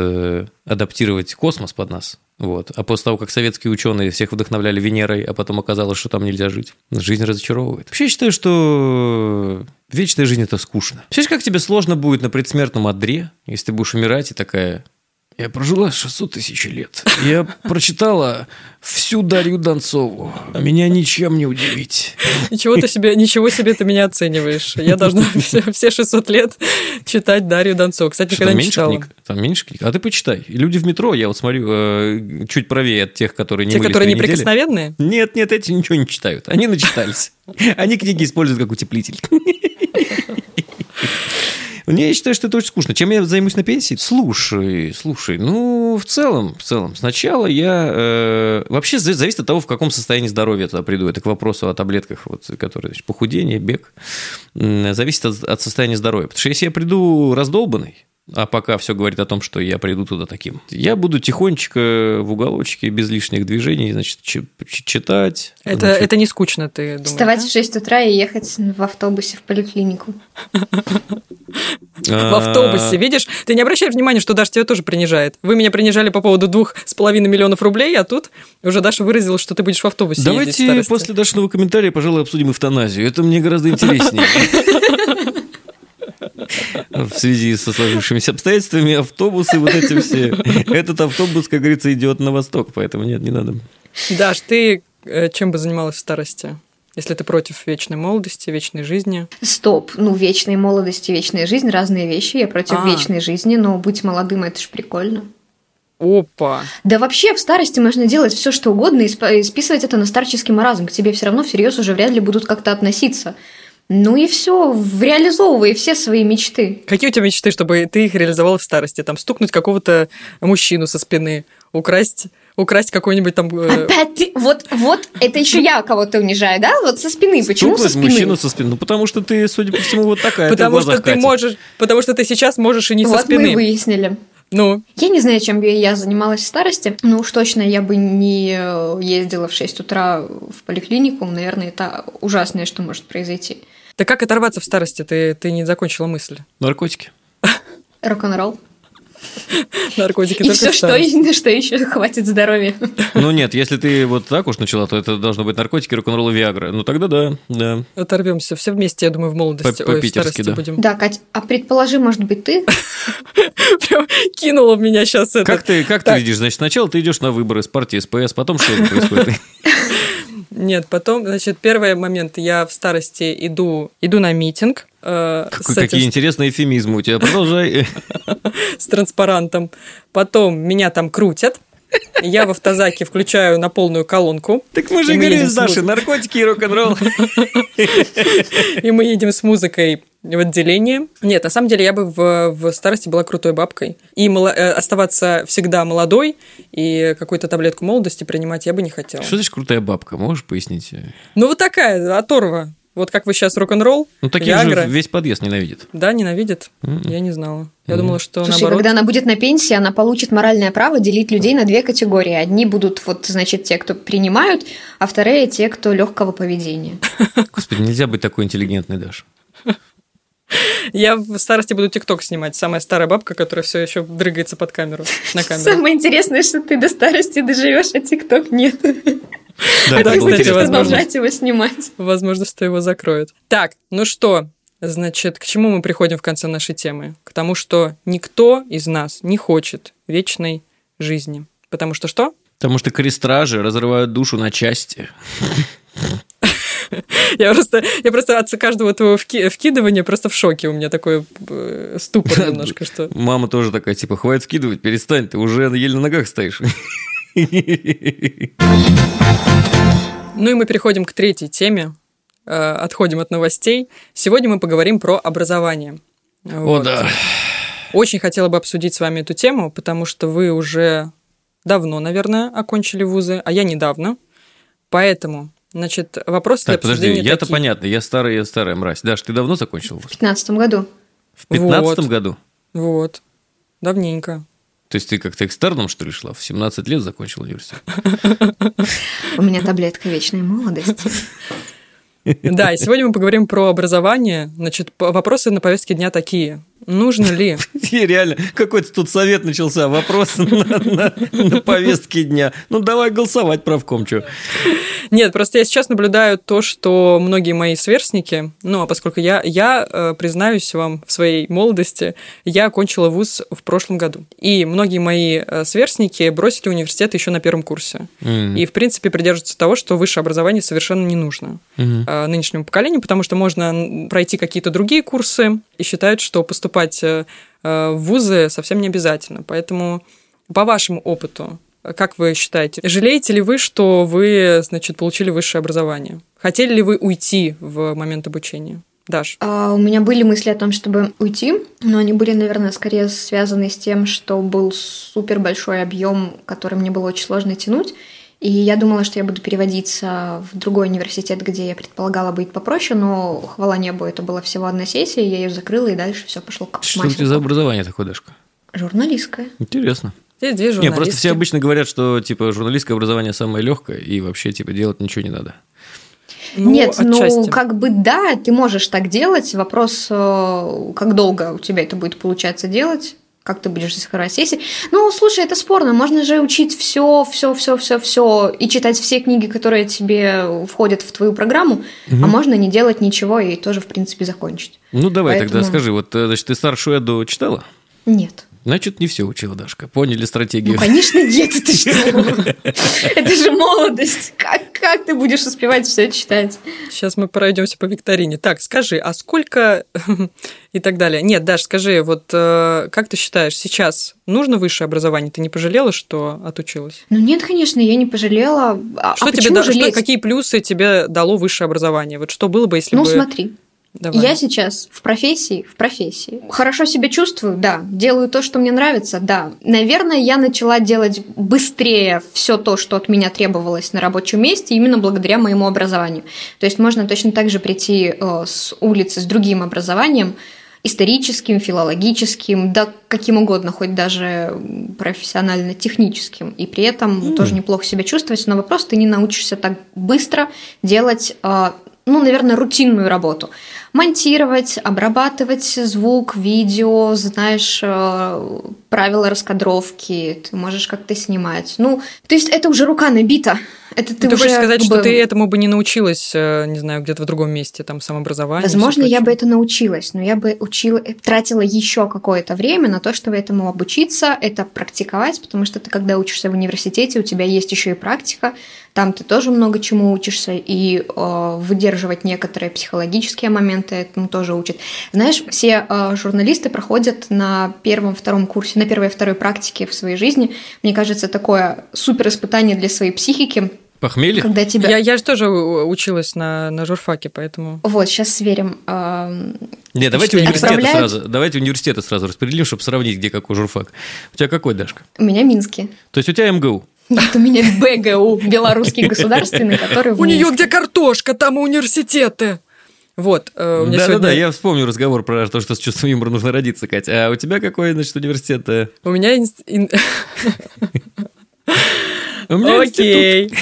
адаптировать космос под нас. Вот. А после того, как советские ученые всех вдохновляли Венерой, а потом оказалось, что там нельзя жить, жизнь разочаровывает. Вообще, считаю, что вечная жизнь – это скучно. Представляешь, как тебе сложно будет на предсмертном одре, если ты будешь умирать и такая... Я прожила 600 тысяч лет. Я прочитала всю Дарью Донцову. Меня ничем не удивить. Ничего ты себе, ничего себе ты меня оцениваешь. Я должна все, все 600 лет читать Дарью Донцову. Кстати, Что, никогда там не читала. книг? Там меньше книг? А ты почитай. И Люди в метро, я вот смотрю, э, чуть правее от тех, которые не Те, которые три недели. неприкосновенные? Нет, нет, эти ничего не читают. Они начитались. Они книги используют как утеплитель. Не, я считаю, что это очень скучно. Чем я займусь на пенсии? Слушай, слушай, ну, в целом, в целом, сначала я... э, вообще за- зависит от того, в каком состоянии здоровья я туда приду. Это к вопросу о таблетках, вот, которые, значит, похудение, бег. Зависит от, от состояния здоровья. Потому что если я приду раздолбанный, а пока все говорит о том, что я приду туда таким. Я буду тихонечко в уголочке, без лишних движений, значит, чи- чи- читать. Это, значит, это не скучно, ты думаешь? Вставать да? в 6 утра и ехать в автобусе в поликлинику. В автобусе, видишь? Ты не обращай внимания, что Даша тебя тоже принижает. Вы меня принижали по поводу двух с половиной миллионов рублей, а тут уже Даша выразила, что ты будешь в автобусе Давайте после Дашиного комментария, пожалуй, обсудим эвтаназию. Это мне гораздо интереснее. В связи со сложившимися обстоятельствами, автобусы, вот эти все. Этот автобус, как говорится, идет на восток, поэтому нет, не надо. Даш, ты э, чем бы занималась в старости? Если ты против вечной молодости, вечной жизни. Стоп, ну вечной молодости, вечная жизнь, разные вещи. Я против А. вечной жизни, но быть молодым это ж прикольно. Опа! Да вообще в старости можно делать все, что угодно и списывать это на старческий маразм. К тебе все равно всерьез уже вряд ли будут как-то относиться. Ну и все, реализовывай все свои мечты. Какие у тебя мечты, чтобы ты их реализовала в старости? Там стукнуть какого-то мужчину со спины, украсть, украсть какой-нибудь там... э, Опять ты, вот, вот, это еще я кого-то унижаю, да? Вот со спины. Почему со Стукнуть спины? мужчину со спины? Ну, потому что ты, судя по всему, вот такая. потому что ты можешь, потому что ты сейчас можешь и не вот со спины. мы и выяснили. Ну, Я не знаю, чем я занималась в старости, но уж точно я бы не э, ездила в 6 утра в поликлинику. Наверное, это ужасное, что может произойти. Да как оторваться в старости? Ты, ты не закончила мысль. Наркотики. Рок-н-ролл. Наркотики И все, что, что еще хватит здоровья. Ну нет, если ты вот так уж начала, то это должно быть наркотики, рок-н-ролл и Виагра. Ну тогда да, да. Оторвемся. Все вместе, я думаю, в молодости. Ой, в старости да. будем. Да, Кать, а предположи, может быть, ты? Прям кинула в меня сейчас это. Как ты, как Так. ты видишь? Значит, сначала ты идешь на выборы с партии СПС, потом что происходит? Нет, потом, значит, первый момент, я в старости иду, иду на митинг э, Какой- этим, Какие интересные эфемизмы у тебя. Продолжай. с транспарантом. Потом меня там крутят. Я в автозаке включаю на полную колонку. Так мы же говорили едем с Дашей, наркотики и рок-н-ролл. И мы едем с музыкой в отделение. Нет, на самом деле я бы в, в старости была крутой бабкой. И мало- э, оставаться всегда молодой и какую-то таблетку молодости принимать я бы не хотела. Что значит крутая бабка? Можешь пояснить? Ну вот такая, оторва. Вот как вы сейчас рок-н-ролл, Ну, таких Виагра. же весь подъезд ненавидит. Да, ненавидит? Мгм. Я не знала. Я Мгм. думала, что Слушай, наоборот. когда она будет на пенсии, она получит моральное право делить людей на две категории. Одни будут, вот, значит, те, кто принимают, а вторые те, кто легкого поведения. Господи, нельзя быть такой интеллигентной, Даша. Я в старости буду тикток снимать. Самая старая бабка, которая все еще дрыгается под камеру. На камеру. Самое интересное, что ты до старости доживешь, а ТикТок нет. Да, это кстати. Продолжать его снимать. Возможно, что его закроют. Так, ну что, значит, к чему мы приходим в конце нашей темы? К тому, что никто из нас не хочет вечной жизни. Потому что что? Потому что крестражи разрывают душу на части. Я просто, я просто от каждого твоего вки- вкидывания просто в шоке. У меня такой э, ступор немножко, что... Мама тоже такая, типа, хватит вкидывать, перестань, ты уже еле на ногах стоишь. Ну и мы переходим к третьей теме. Э, Отходим от новостей. Сегодня мы поговорим про образование. О, Вот. да. Очень хотела бы обсудить с вами эту тему, потому что вы уже давно, наверное, окончили вузы, а я недавно. Поэтому, значит, вопросы для Так, подожди, обсуждения я-то такие. понятно, я старая, я старая мразь. Даш, ты давно закончил вуз? В 2015 году. В пятнадцатом Вот. году? Вот. Давненько. То есть ты как-то экстерном, что ли, шла? В 17 лет закончил университет? У меня таблетка вечной молодости. Да, и сегодня мы поговорим про образование. Значит, вопросы на повестке дня такие. Нужно ли? И реально, какой-то тут совет начался, вопрос на, на- на повестке дня. Ну, давай голосовать, правком, что. Нет, просто я сейчас наблюдаю то, что многие мои сверстники, ну, а поскольку я, я э, признаюсь вам в своей молодости, я окончила вуз в прошлом году. И многие мои э, сверстники бросили университет еще на первом курсе. И, в принципе, придерживаются того, что высшее образование совершенно не нужно э, нынешнему поколению, потому что можно пройти какие-то другие курсы и считают, что поступать э, э, в вузы совсем не обязательно. Поэтому по вашему опыту, как вы считаете, жалеете ли вы, что вы, значит, получили высшее образование? Хотели ли вы уйти в момент обучения? Даш. А, У меня были мысли о том, чтобы уйти, но они были, наверное, скорее связаны с тем, что был супер большой объем, который мне было очень сложно тянуть. И я думала, что я буду переводиться в другой университет, где я предполагала быть попроще, но хвала небу, это была всего одна сессия, я ее закрыла, и дальше все пошло как Что у тебя за образование такое, Дашка? Журналистская. Интересно. Здесь две Не, журналистки. просто все обычно говорят, что типа журналистское образование самое легкое, и вообще типа делать ничего не надо. Ну, Нет, ну отчасти. как бы да, ты можешь так делать. Вопрос, э, как долго у тебя это будет получаться делать. Как ты будешь закрывать сессии? Ну, слушай, это спорно. Можно же учить все, все, все, все, все и читать все книги, которые тебе входят в твою программу, а можно не делать ничего и тоже, в принципе, закончить. Ну, давай Поэтому- тогда скажи, вот, э, значит, ты старшую Эду читала? Нет. Значит, не все учила Дашка. Поняли Ну, стратегию? конечно, нет, это что? Это же молодость. Как, как ты будешь успевать все читать? Сейчас мы пройдемся по викторине. Так, скажи, а сколько и так далее? Нет, Даш, скажи, вот э, как ты считаешь, сейчас нужно высшее образование? Ты не пожалела, что отучилась? Ну нет, конечно, я не пожалела. А, Что а тебе почему да- что- какие плюсы тебе дало высшее образование? Вот что было бы, если Ну бы... смотри, Давай. Я сейчас в профессии, в профессии. Хорошо себя чувствую, да. Делаю то, что мне нравится, да. Наверное, я начала делать быстрее все то, что от меня требовалось на рабочем месте, именно благодаря моему образованию. То есть можно точно так же прийти э, с улицы с другим образованием, историческим, филологическим, да каким угодно, хоть даже профессионально-техническим, и при этом тоже неплохо себя чувствовать, но вопрос ты не научишься так быстро делать, э, ну, наверное, рутинную работу. Монтировать, обрабатывать звук, видео, знаешь, э, правила раскадровки, ты можешь как-то снимать. Ну, то есть это уже рука набита. Это ты, Ты, уже хочешь сказать, как что ты этому бы не научилась, э, не знаю, где-то в другом месте, там, самообразование? Возможно, я бы это научилась, но я бы учила, тратила еще какое-то время на то, чтобы этому обучиться, это практиковать, потому что ты, когда учишься в университете, у тебя есть еще и практика, там ты тоже много чему учишься, и э, выдерживать некоторые психологические моменты этому тоже учат. Знаешь, все э, журналисты проходят на первом-втором курсе, на первой и второй практике в своей жизни. Мне кажется, такое супер испытание для своей психики. Похмелье? Когда тебя... Я, я же тоже училась на, на журфаке, поэтому... Вот, сейчас сверим. Эм, Не, давайте университеты отправляют- сразу, давайте университеты сразу распределим, чтобы сравнить, где какой журфак. У тебя какой, Дашка? У меня Минский. То есть у тебя МГУ? Нет, у меня БГУ, Белорусский государственный, который У нее где картошка, там и университеты. Вот, э, у меня Да-да-да, сегодня... я вспомню разговор про то, что с чувством юмора нужно родиться, Катя. А у тебя какой, значит, университет? э? У меня... У меня институт. Окей.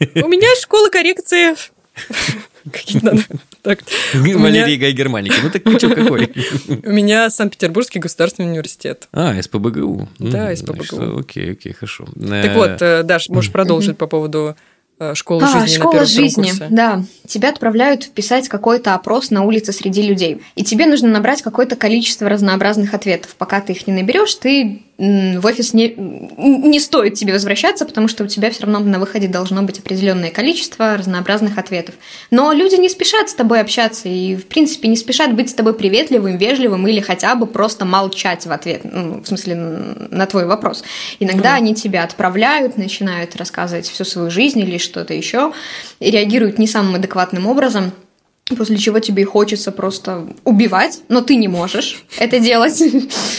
У меня школа коррекции. Какие надо? Так, Валерий Гай Германики. Ну так ты что, какой? У меня Санкт-Петербургский государственный университет. А, СПБГУ. Да, СПБГУ. Окей, окей, хорошо. Так вот, э, Даш, можешь продолжить по поводу э, школы А, жизни на школа втором жизни, курсе. да. Тебя отправляют писать какой-то опрос на улице среди людей. И тебе нужно набрать какое-то количество разнообразных ответов. Пока ты их не наберешь, ты в офис не, не стоит тебе возвращаться, потому что у тебя все равно на выходе должно быть определенное количество разнообразных ответов. Но люди не спешат с тобой общаться и, в принципе, не спешат быть с тобой приветливым, вежливым или хотя бы просто молчать в ответ, ну, в смысле, на твой вопрос. Иногда Мгм. они тебя отправляют, начинают рассказывать всю свою жизнь или что-то еще, и реагируют не самым адекватным образом. После чего тебе хочется просто убивать, но ты не можешь это делать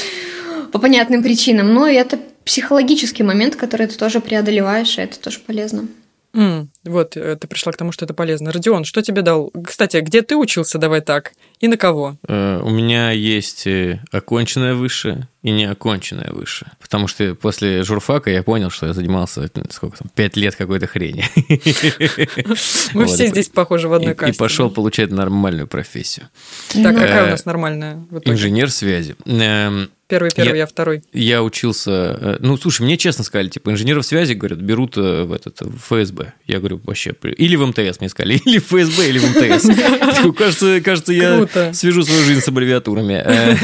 по понятным причинам. Но это психологический момент, который ты тоже преодолеваешь, и это тоже полезно. М, Вот, э, ты пришла к тому, что это полезно. Родион, что тебе дал? Кстати, где ты учился, давай так? И на кого? Э, У меня есть э, оконченное высшее и неоконченное высшее. Потому что после журфака я понял, что я занимался, сколько там, пять лет какой-то хрени. Мы все здесь похожи в одной касте. и пошел получать нормальную профессию. Так, Ну, какая у нас нормальная? Инженер связи. Первый, первый, Я- я второй. Я учился... э, Ну, слушай, мне честно сказали, типа, инженеров связи, говорят, берут э, в этот в ФСБ. Я говорю, вообще... Или в МТС мне сказали, или в ФСБ, или в МТС. Кажется, кажется, я свяжу свою жизнь с аббревиатурами. Э,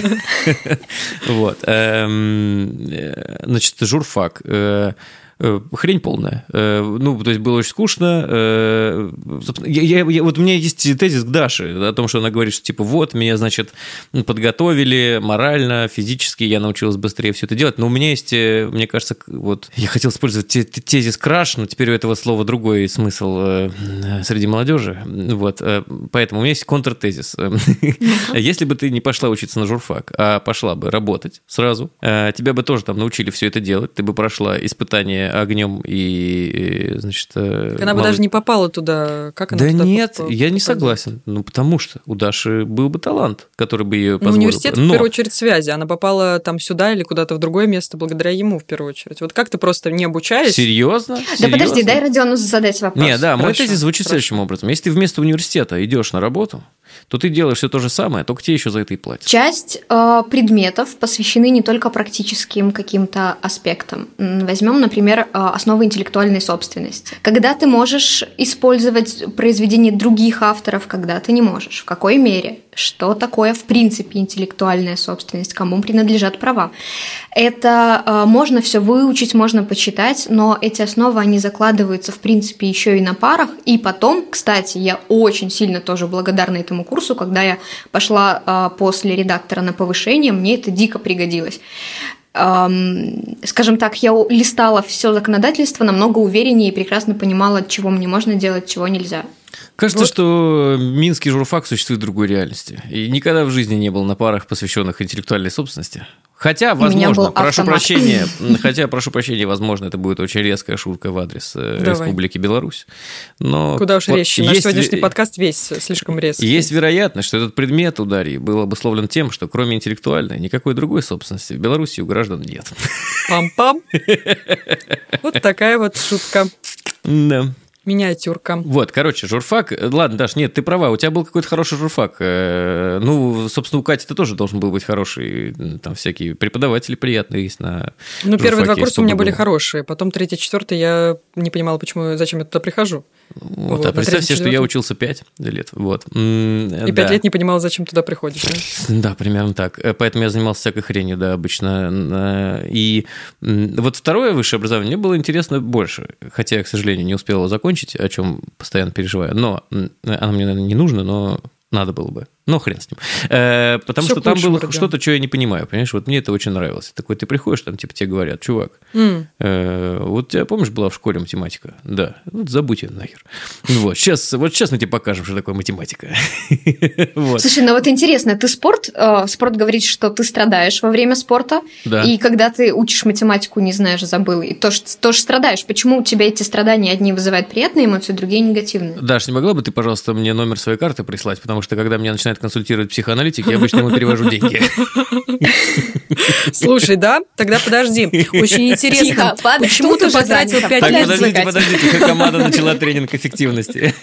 Вот. Эм, Значит, журфак. Э, Хрень полная. Э, Ну, то есть было очень скучно. Э, я- я- я- Вот у меня есть тезис к Даше о том, что она говорит, что типа вот, меня, значит, подготовили морально, физически, я научилась быстрее все это делать. Но у меня есть, мне кажется, вот я хотел использовать те- те- тезис краш, но теперь у этого слова другой смысл среди молодежи. Вот, поэтому у меня есть контртезис. Если бы ты не пошла учиться на журфак, а пошла бы работать сразу, тебя бы тоже там научили все это делать, ты бы прошла испытание огнем и, э, значит... э, Она бы мало- даже не попала туда. Как она да туда нет, поп- я не согласен. Ну, потому что у Даши был бы талант, который бы ее Ну, позволил. университет, бы. в Но первую очередь, связи. Она попала там сюда или куда-то в другое место благодаря ему, в первую очередь. Вот как ты просто не обучаясь... серьезно? Да подожди, дай Родиону задать вопрос. Не, да, мой Хорошо, тезис звучит хорошо. следующим образом. Если ты вместо университета идешь на работу, то ты делаешь все то же самое, только тебе еще за это и платят. Часть э, предметов посвящены не только практическим каким-то аспектам. Возьмем, например, э, основы интеллектуальной собственности. Когда ты можешь использовать произведения других авторов, когда ты не можешь. В какой мере? Что такое, в принципе, интеллектуальная собственность? Кому принадлежат права? Это э, можно все выучить, можно почитать, но эти основы, они закладываются, в принципе, еще и на парах. И потом, кстати, я очень сильно тоже благодарна этому курсу, когда я пошла э, после редактора на повышение, мне это дико пригодилось. Эм, скажем так, я листала все законодательство намного увереннее и прекрасно понимала, чего мне можно делать, чего нельзя. Кажется, Вот. что минский журфак существует в другой реальности. И никогда в жизни не был на парах, посвященных интеллектуальной собственности. Хотя, возможно, прошу автомат. прощения, хотя, прошу прощения, возможно, это будет очень резкая шутка в адрес э, Давай. Республики Беларусь. Но Куда уж вот резче. Наш есть сегодняшний ве- подкаст весь слишком резкий. Есть вероятность, что этот предмет у Дарьи был обусловлен тем, что кроме интеллектуальной никакой другой собственности в Беларуси у граждан нет. Пам-пам. Вот такая вот шутка. Да. Миниатюрка. Вот, короче, журфак. Ладно, Даш, нет, ты права, у тебя был какой-то хороший журфак. Э, Ну, собственно, у Кати-то тоже должен был быть хороший. Там всякие преподаватели приятные есть на Ну, первые два курса у меня были хорошие. Потом третий, четвертый я не понимала, почему, зачем я туда прихожу. Вот, Вот, а представь себе, что я учился 5 лет. Вот. И да. пять лет не понимала, зачем туда приходишь. да? Да, примерно так. Э, Поэтому я занимался всякой хренью, да, обычно. Э, И вот второе высшее образование мне было интересно больше. Хотя я, к сожалению, не успел его закончить, о чем постоянно переживаю. Но м, оно мне, наверное, не нужно, но надо было бы. Ну, хрен с ним. Э, потому Всё что там было что-то, что я не понимаю, понимаешь? Вот мне это очень нравилось. Такой, ты приходишь, там, типа, тебе говорят, чувак, М. э, вот тебя, помнишь, была в школе математика? Да. Вот забудь ее нахер. Вот, сейчас, вот сейчас мы тебе покажем, что такое математика. Вот. Слушай, ну вот интересно, ты спорт, э, спорт говорит, что ты страдаешь во время спорта, Да. и когда ты учишь математику, не знаешь, забыл, и тоже, тоже страдаешь. Почему у тебя эти страдания одни вызывают приятные эмоции, другие негативные? Даш, не могла бы ты, пожалуйста, мне номер своей карты прислать? Потому что, когда меня начинает консультировать психоаналитик, я обычно ему перевожу деньги. Слушай, да? Тогда подожди. Очень интересно. Тихо, Почему ты потратил занято. 5 Так, лет? подождите, отвлекать. подождите, как команда начала тренинг эффективности.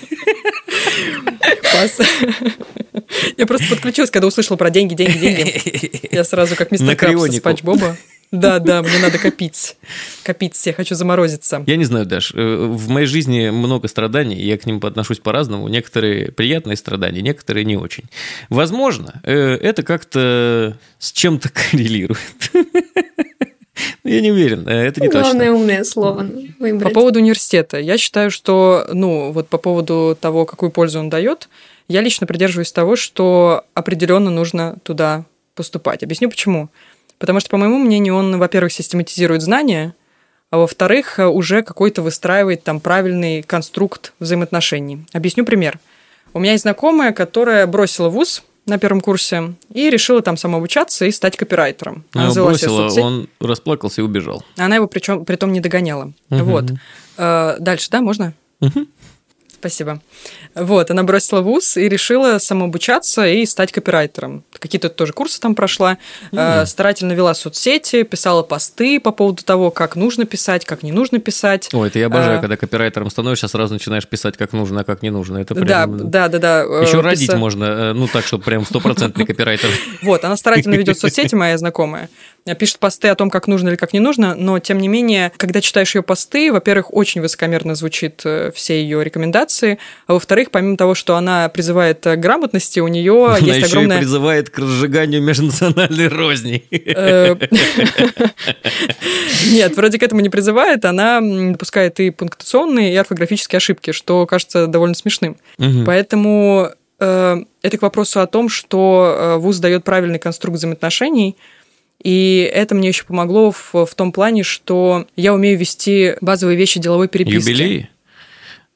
Я просто подключилась, когда услышала про деньги, деньги, деньги. Я сразу как мистер Крабс из Боба. Да, да, мне надо копить. Копить, я хочу заморозиться. Я не знаю, Даш, э, в моей жизни много страданий, я к ним отношусь по-разному. Некоторые приятные страдания, некоторые не очень. Возможно, э, это как-то с чем-то коррелирует. Но Я не уверен, э, это не Главное точно. умное слово По выбрать. поводу университета. Я считаю, что, ну, вот по поводу того, какую пользу он дает, я лично придерживаюсь того, что определенно нужно туда поступать. Объясню почему. Потому что, по моему мнению, он, во-первых, систематизирует знания, а во-вторых, уже какой-то выстраивает там правильный конструкт взаимоотношений. Объясню пример. У меня есть знакомая, которая бросила вуз на первом курсе и решила там самообучаться и стать копирайтером. Она его взяла себе бросила, соцсеть. он расплакался и убежал. Она его причем, притом не догоняла. Мгм. Вот. Э, дальше, да, можно? Мгм. Спасибо. Вот, она бросила вуз и решила самообучаться и стать копирайтером. Какие-то тоже курсы там прошла. Э, старательно вела соцсети, писала посты по поводу того, как нужно писать, как не нужно писать. Ой, это я обожаю, А. когда копирайтером становишься, сразу начинаешь писать, как нужно, а как не нужно. Это Да, прям... да, да, да. э, Еще родить писа- можно, э, ну так, чтобы прям стопроцентный копирайтер. Вот, она старательно ведет соцсети, моя знакомая. Пишет посты о том, как нужно или как не нужно, но тем не менее, когда читаешь ее посты, во-первых, очень высокомерно звучит все ее рекомендации, а во-вторых, помимо того, что она призывает э, к грамотности, у нее Она есть еще и огромная... призывает к разжиганию межнациональной розни. Э, Нет, вроде к этому не призывает, она допускает и пунктуационные, и орфографические ошибки, что кажется довольно смешным. Поэтому э, это к вопросу о том, что ВУЗ дает правильный конструкт взаимоотношений, и это мне еще помогло в, в том плане, что я умею вести базовые вещи деловой переписки. Юбилей?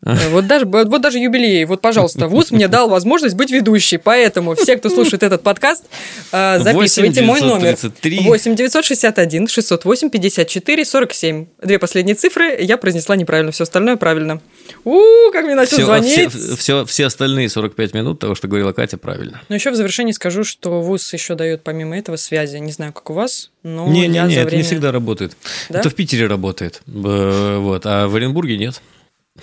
Э, Вот даже, вот даже юбилей. Вот, пожалуйста, ВУЗ мне дал возможность быть ведущей. Поэтому все, кто слушает этот подкаст, э, записывайте мой номер. 8933. 8 961 608 54 47. Две последние цифры я произнесла неправильно, все остальное правильно. У, как мне начал Все, звонить. все, все, все остальные 45 минут того, что говорила Катя, правильно. Но еще в завершении скажу, что ВУЗ еще дает помимо этого связи. Не знаю, как у вас, но не, не, Ну, не, за это время... не всегда работает. Да? Это в Питере работает. Вот, а в Оренбурге нет.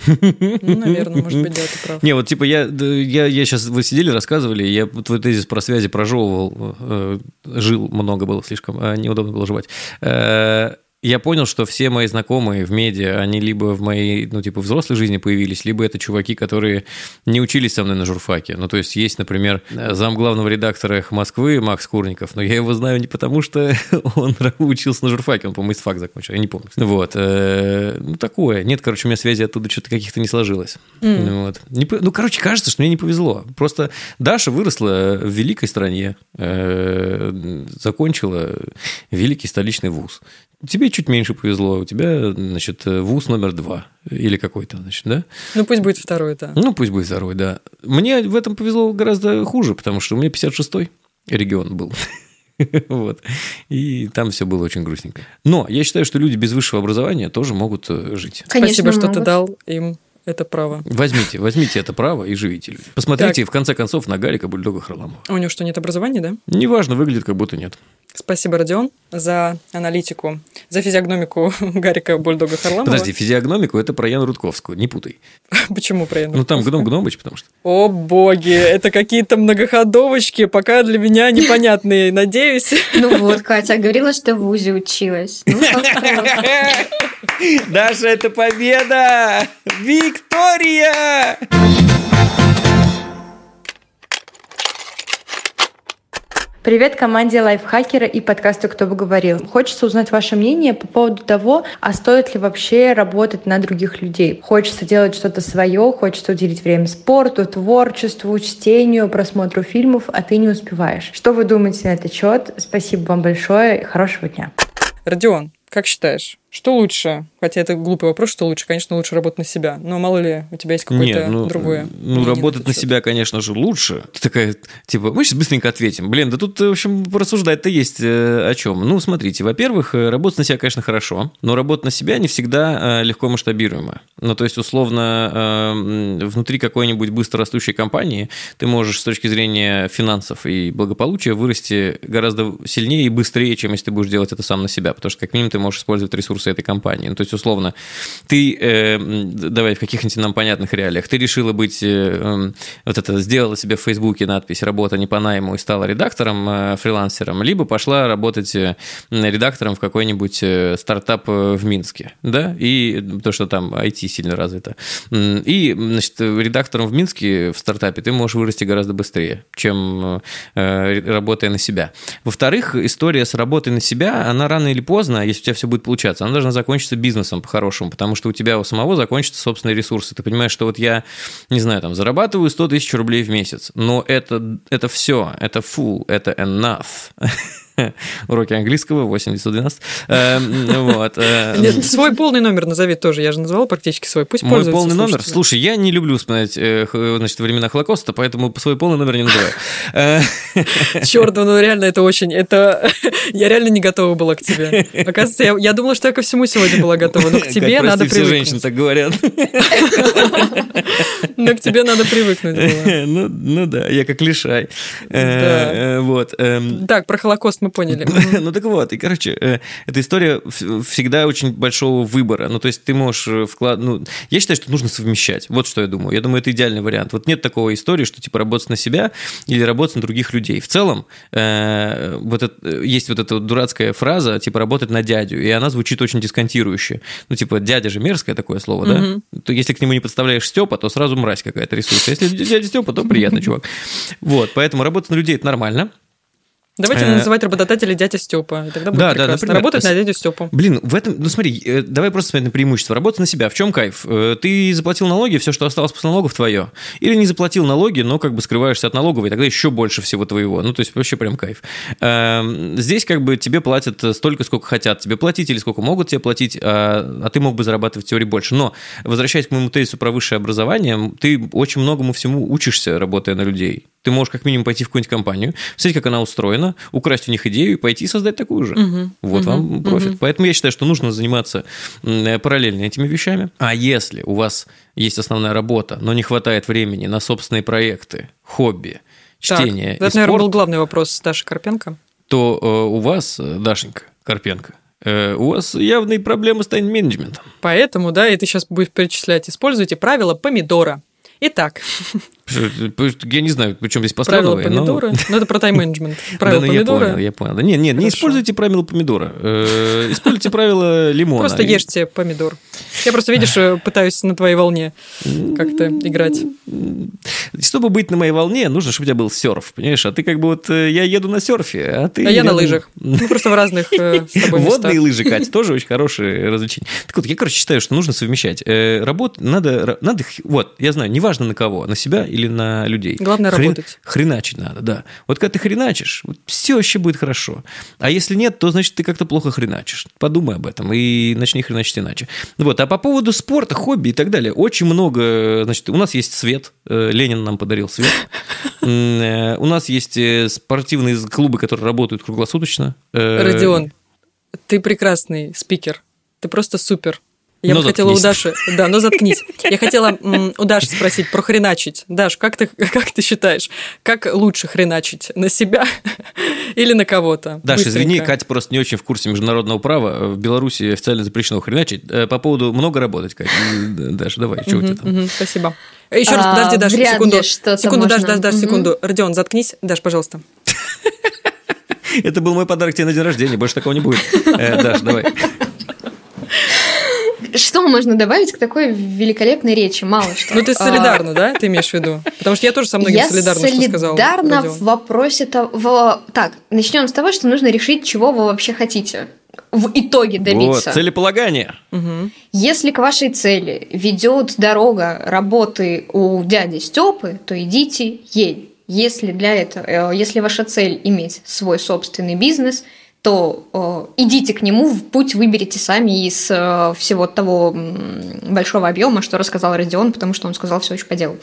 Ну, наверное, может быть, да, ты прав. Не, вот типа я, я, я сейчас, вы сидели, рассказывали, я твой тезис про связи прожевывал, э, жил много было слишком, а неудобно было жевать. Э, я понял, что все мои знакомые в медиа, они либо в моей, ну, типа, взрослой жизни появились, либо это чуваки, которые не учились со мной на журфаке. Ну, то есть, есть, например, зам главного редактора «Эхо Москвы» Макс Курников, но я его знаю не потому, что он учился на журфаке, он, по-моему, ИСТФАК закончил, я не помню. Вот. э, Ну, такое. Нет, короче, у меня связи оттуда что-то каких-то не сложилось. Вот. Не Ну, короче, кажется, что мне не повезло. Просто Даша выросла в великой стране, э, закончила великий столичный вуз. Тебе чуть меньше повезло, у тебя, значит, вуз номер два или какой-то, значит, да? Ну, пусть будет второй, да. Ну, пусть будет второй, да. Мне в этом повезло гораздо хуже, потому что у меня 56-й регион был. Вот. И там все было очень грустненько. Но я считаю, что люди без высшего образования тоже могут э, жить. Конечно, Спасибо, что ты могут. дал им это право. Возьмите, возьмите это право и живите. люди. Посмотрите, в конце концов, на Гарика Бульдога Харламова. А У него что, нет образования, да? Неважно, выглядит, как будто нет. Спасибо, Родион, за аналитику, за физиогномику Гарика Бульдога Харламова. Подожди, физиогномику это про Яну Рудковскую, не путай. Почему про Яну Ну, там гном Гномыч, потому что... О боги, это какие-то многоходовочки, пока для меня непонятные, надеюсь. Ну вот, Катя говорила, что в ВУЗе училась. Ну, Даша, это победа! Виктория! Привет команде Лайфхакера и подкасту «Кто бы говорил». Хочется узнать ваше мнение по поводу того, а стоит ли вообще работать на других людей. Хочется делать что-то свое, хочется уделить время спорту, творчеству, чтению, просмотру фильмов, а ты не успеваешь. Что вы думаете на этот счет? Спасибо вам большое и хорошего дня. Родион, как считаешь, что лучше? Хотя это глупый вопрос, что лучше. Конечно, лучше работать на себя. Но мало ли, у тебя есть какое-то ну, другое. Ну, работать на себя, конечно же, лучше. Ты такая, типа, мы сейчас быстренько ответим. Блин, да тут, в общем, порассуждать-то есть э, о чем. Ну, смотрите, во-первых, э, работать на себя, конечно, хорошо, но работа на себя не всегда э, легко масштабируема. Ну, то есть, условно, внутри какой-нибудь быстро растущей компании ты можешь с точки зрения финансов и благополучия вырасти гораздо сильнее и быстрее, чем если ты будешь делать это сам на себя, потому что, как минимум, ты можешь использовать ресурсы этой компании. Ну, то есть, условно, ты, э, давай в каких-нибудь нам понятных реалиях, ты решила быть, э, эм, вот это, сделала себе в Фейсбуке надпись «Работа не по найму» и стала редактором, э, фрилансером, либо пошла работать э, редактором в какой-нибудь э, стартап э, в Минске, да, и то, что там IT сильно развито. И, значит, редактором в Минске в стартапе ты можешь вырасти гораздо быстрее, чем э, работая на себя. Во-вторых, история с работой на себя, она рано или поздно, если у тебя все будет получаться, она должна закончиться бизнесом по-хорошему, потому что у тебя у самого закончатся собственные ресурсы. Ты понимаешь, что вот я, не знаю, там, зарабатываю 100 тысяч рублей в месяц, но это, это все, это full, это enough. Уроки английского 8912. Эм, вот. Э, свой полный номер назови тоже. Я же называл практически свой. Пусть Мой полный номер? Слушай, я не люблю вспоминать э, значит, времена Холокоста, поэтому свой полный номер не называю. Э, Черт, ну реально это очень... Это... Я реально не готова была к тебе. Оказывается, я, я думала, что я ко всему сегодня была готова, но к тебе как, надо привыкнуть. все женщины так говорят. Но к тебе надо привыкнуть было. Ну, ну да, я как лишай. Да. Вот. Эм. Так, про Холокост мы поняли. ну так вот, и, короче, э, эта история всегда очень большого выбора. Ну, то есть ты можешь э, вклад... Ну, я считаю, что нужно совмещать. Вот что я думаю. Я думаю, это идеальный вариант. Вот нет такой истории, что типа работать на себя или работать на других людей. В целом, э, вот это, есть вот эта вот дурацкая фраза, типа работать на дядю, и она звучит очень дисконтирующе. Ну, типа, дядя же мерзкое такое слово, да? То если к нему не подставляешь Степа, то сразу мразь какая-то рисуется. Если дядя Степа, то приятный чувак. Вот, поэтому работать на людей – это нормально. Давайте э, называть работодателя дядя Степа. И тогда будет да, прекрасно. Да, например, Работать на дядю Степу. Блин, в этом, ну смотри, э, давай просто смотреть на преимущество. Работать на себя. В чем кайф? Э, ты заплатил налоги, все, что осталось после налогов, твое. Или не заплатил налоги, но как бы скрываешься от налоговой, тогда еще больше всего твоего. Ну, то есть вообще прям кайф. Эм, здесь как бы тебе платят столько, сколько хотят тебе платить, или сколько могут тебе платить, а, а ты мог бы зарабатывать в теории больше. Но, возвращаясь к моему тезису про высшее образование, ты очень многому всему учишься, работая на людей. Ты можешь как минимум пойти в какую-нибудь компанию, посмотреть, как она устроена, украсть у них идею и пойти создать такую же. Угу, вот угу, вам профит. Угу. Поэтому я считаю, что нужно заниматься параллельно этими вещами. А если у вас есть основная работа, но не хватает времени на собственные проекты, хобби, чтение так, Это, наверное, был главный вопрос Даши Карпенко. То э, у вас, Дашенька Карпенко, э, у вас явные проблемы с тайм-менеджментом. Поэтому, да, и ты сейчас будешь перечислять, используйте правила помидора. Итак. Я не знаю, причем здесь послановые. Правила помидора. Но... Ну, это про тайм-менеджмент. Правила да, ну, помидора. Я понял, я понял. Нет, нет, не используйте правила помидора. Э, используйте правила лимона. Просто ешьте помидор. Я просто, видишь, э, пытаюсь на твоей волне как-то играть. Чтобы быть на моей волне, нужно, чтобы у тебя был серф, понимаешь? А ты как бы вот, э, я еду на серфе, а ты... А я на лыжах. Ну, просто в разных Водные лыжи, Катя, тоже очень хорошие развлечения. Так вот, я, короче, считаю, что нужно совмещать. Работу надо, надо, вот, я знаю, неважно на кого, на себя или на людей. Главное Хрен, работать. Хреначить надо, да. Вот когда ты хреначишь, вот все вообще будет хорошо. А если нет, то значит ты как-то плохо хреначишь. Подумай об этом и начни хреначить иначе. Вот. А по поводу спорта, хобби и так далее, очень много, значит, у нас есть свет, э, Ленин нам подарил свет. Э, у нас есть э, спортивные клубы, которые работают круглосуточно. Родион, ты прекрасный спикер. Ты просто супер. Я но бы хотела у Даши... Да, но заткнись. Я хотела у Даши спросить про хреначить. Даш, как ты, как ты считаешь, как лучше хреначить? На себя или на кого-то? Даша, извини, Катя просто не очень в курсе международного права. В Беларуси официально запрещено хреначить. Э, по поводу много работать, Катя. Даша, давай, что у тебя там? Спасибо. Еще раз, подожди, Даша, секунду. Секунду, Даша, Даша, Даша, секунду. Родион, заткнись. Даш, пожалуйста. Это был мой подарок тебе на день рождения, больше такого не будет. Э, Даша, давай. Что можно добавить к такой великолепной речи? Мало что. Ну, ты солидарна, да? Ты имеешь в виду? Потому что я тоже со многим Я солидарна, что сказала. солидарна в вопросе того... Так, начнем с того, что нужно решить, чего вы вообще хотите в итоге Вот, добиться. целеполагание. Мгм. Если к вашей цели ведет дорога работы у дяди Степы, то идите ей. Если для этого, э, если ваша цель иметь свой собственный бизнес, то э, идите к нему, в путь выберите сами из э, всего того м, большого объема, что рассказал Родион, потому что он сказал все очень по делу.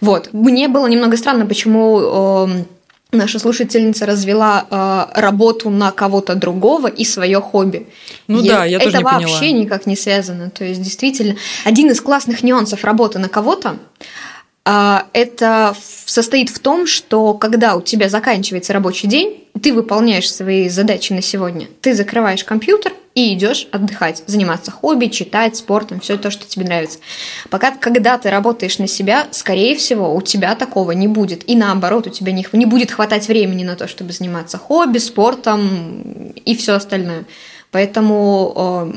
Вот. Мне было немного странно, почему э, наша слушательница развела э, работу на кого-то другого и свое хобби. Ну И да, я это тоже не поняла. вообще никак не связано. То есть, действительно, один из классных нюансов работы на кого-то это в- состоит в том, что когда у тебя заканчивается рабочий день, ты выполняешь свои задачи на сегодня, ты закрываешь компьютер и идешь отдыхать, заниматься хобби, читать, спортом, все то, что тебе нравится. Пока, когда ты работаешь на себя, скорее всего, у тебя такого не будет. И наоборот, у тебя не, не будет хватать времени на то, чтобы заниматься хобби, спортом и все остальное. Поэтому, э,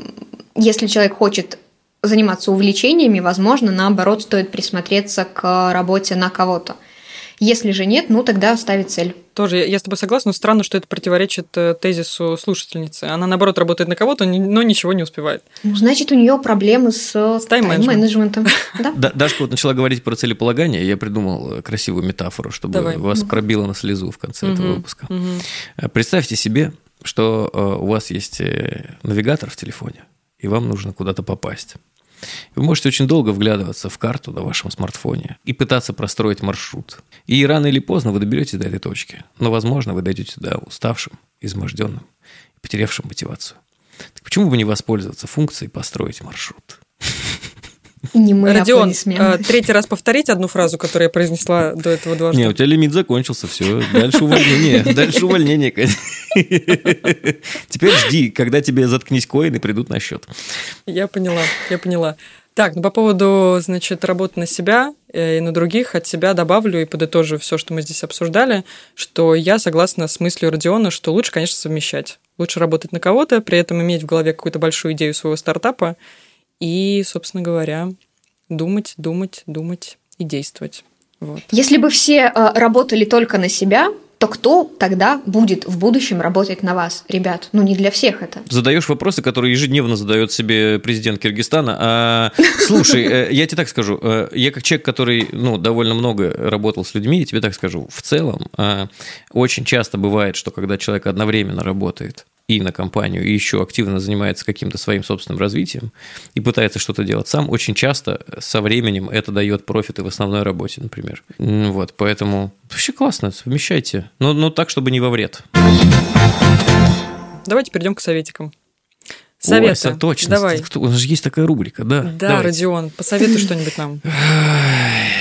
если человек хочет заниматься увлечениями, возможно, наоборот, стоит присмотреться к работе на кого-то. Если же нет, ну тогда ставить цель. Тоже я, я с тобой согласна, но странно, что это противоречит э, тезису слушательницы. Она, наоборот, работает на кого-то, но ничего не успевает. Ну, значит, у нее проблемы с, С тайм-менеджментом. тайм-менеджментом. Да? Да, Дашка вот начала говорить про целеполагание, я придумал э, красивую метафору, чтобы вас пробило на слезу в конце этого выпуска. Э, Представьте себе, что э, у вас есть э, навигатор в телефоне, и вам нужно куда-то попасть. Вы можете очень долго вглядываться в карту на вашем смартфоне и пытаться простроить маршрут. И рано или поздно вы доберетесь до этой точки. Но, возможно, вы дойдете туда уставшим, изможденным потерявшим мотивацию. Так почему бы не воспользоваться функцией «построить маршрут»? Не мы Родион, аплодисменты. э, третий раз повторить одну фразу, которую я произнесла до этого дважды. Не, у тебя лимит закончился, все. Дальше увольнение. Дальше увольнение. конечно. Теперь жди, когда тебе заткнись коины придут на счет. Я поняла, я поняла. Так, ну по поводу, значит, работы на себя э, и на других, от себя добавлю и подытожу все, что мы здесь обсуждали, что я согласна с мыслью Родиона, что лучше, конечно, совмещать. Лучше работать на кого-то, при этом иметь в голове какую-то большую идею своего стартапа и, собственно говоря, думать, думать, думать и действовать. Вот. Если бы все э, работали только на себя, то кто тогда будет в будущем работать на вас, ребят? Ну, не для всех это. Задаешь вопросы, которые ежедневно задает себе президент Киргизстана. А, слушай, э, я тебе так скажу. э, Я как человек, который ну, довольно много работал с людьми, я тебе так скажу. В целом, очень часто бывает, что когда человек одновременно работает и на компанию, и еще активно занимается каким-то своим собственным развитием и пытается что-то делать сам, очень часто со временем это дает профиты в основной работе, например. Вот, поэтому вообще классно, совмещайте. Но, но так, чтобы не во вред. Давайте перейдем к советикам. Ой, Советы. со- точно. Давай. Кто- У нас же есть такая рубрика, да? Да, Давайте. Родион, посоветуй что-нибудь нам.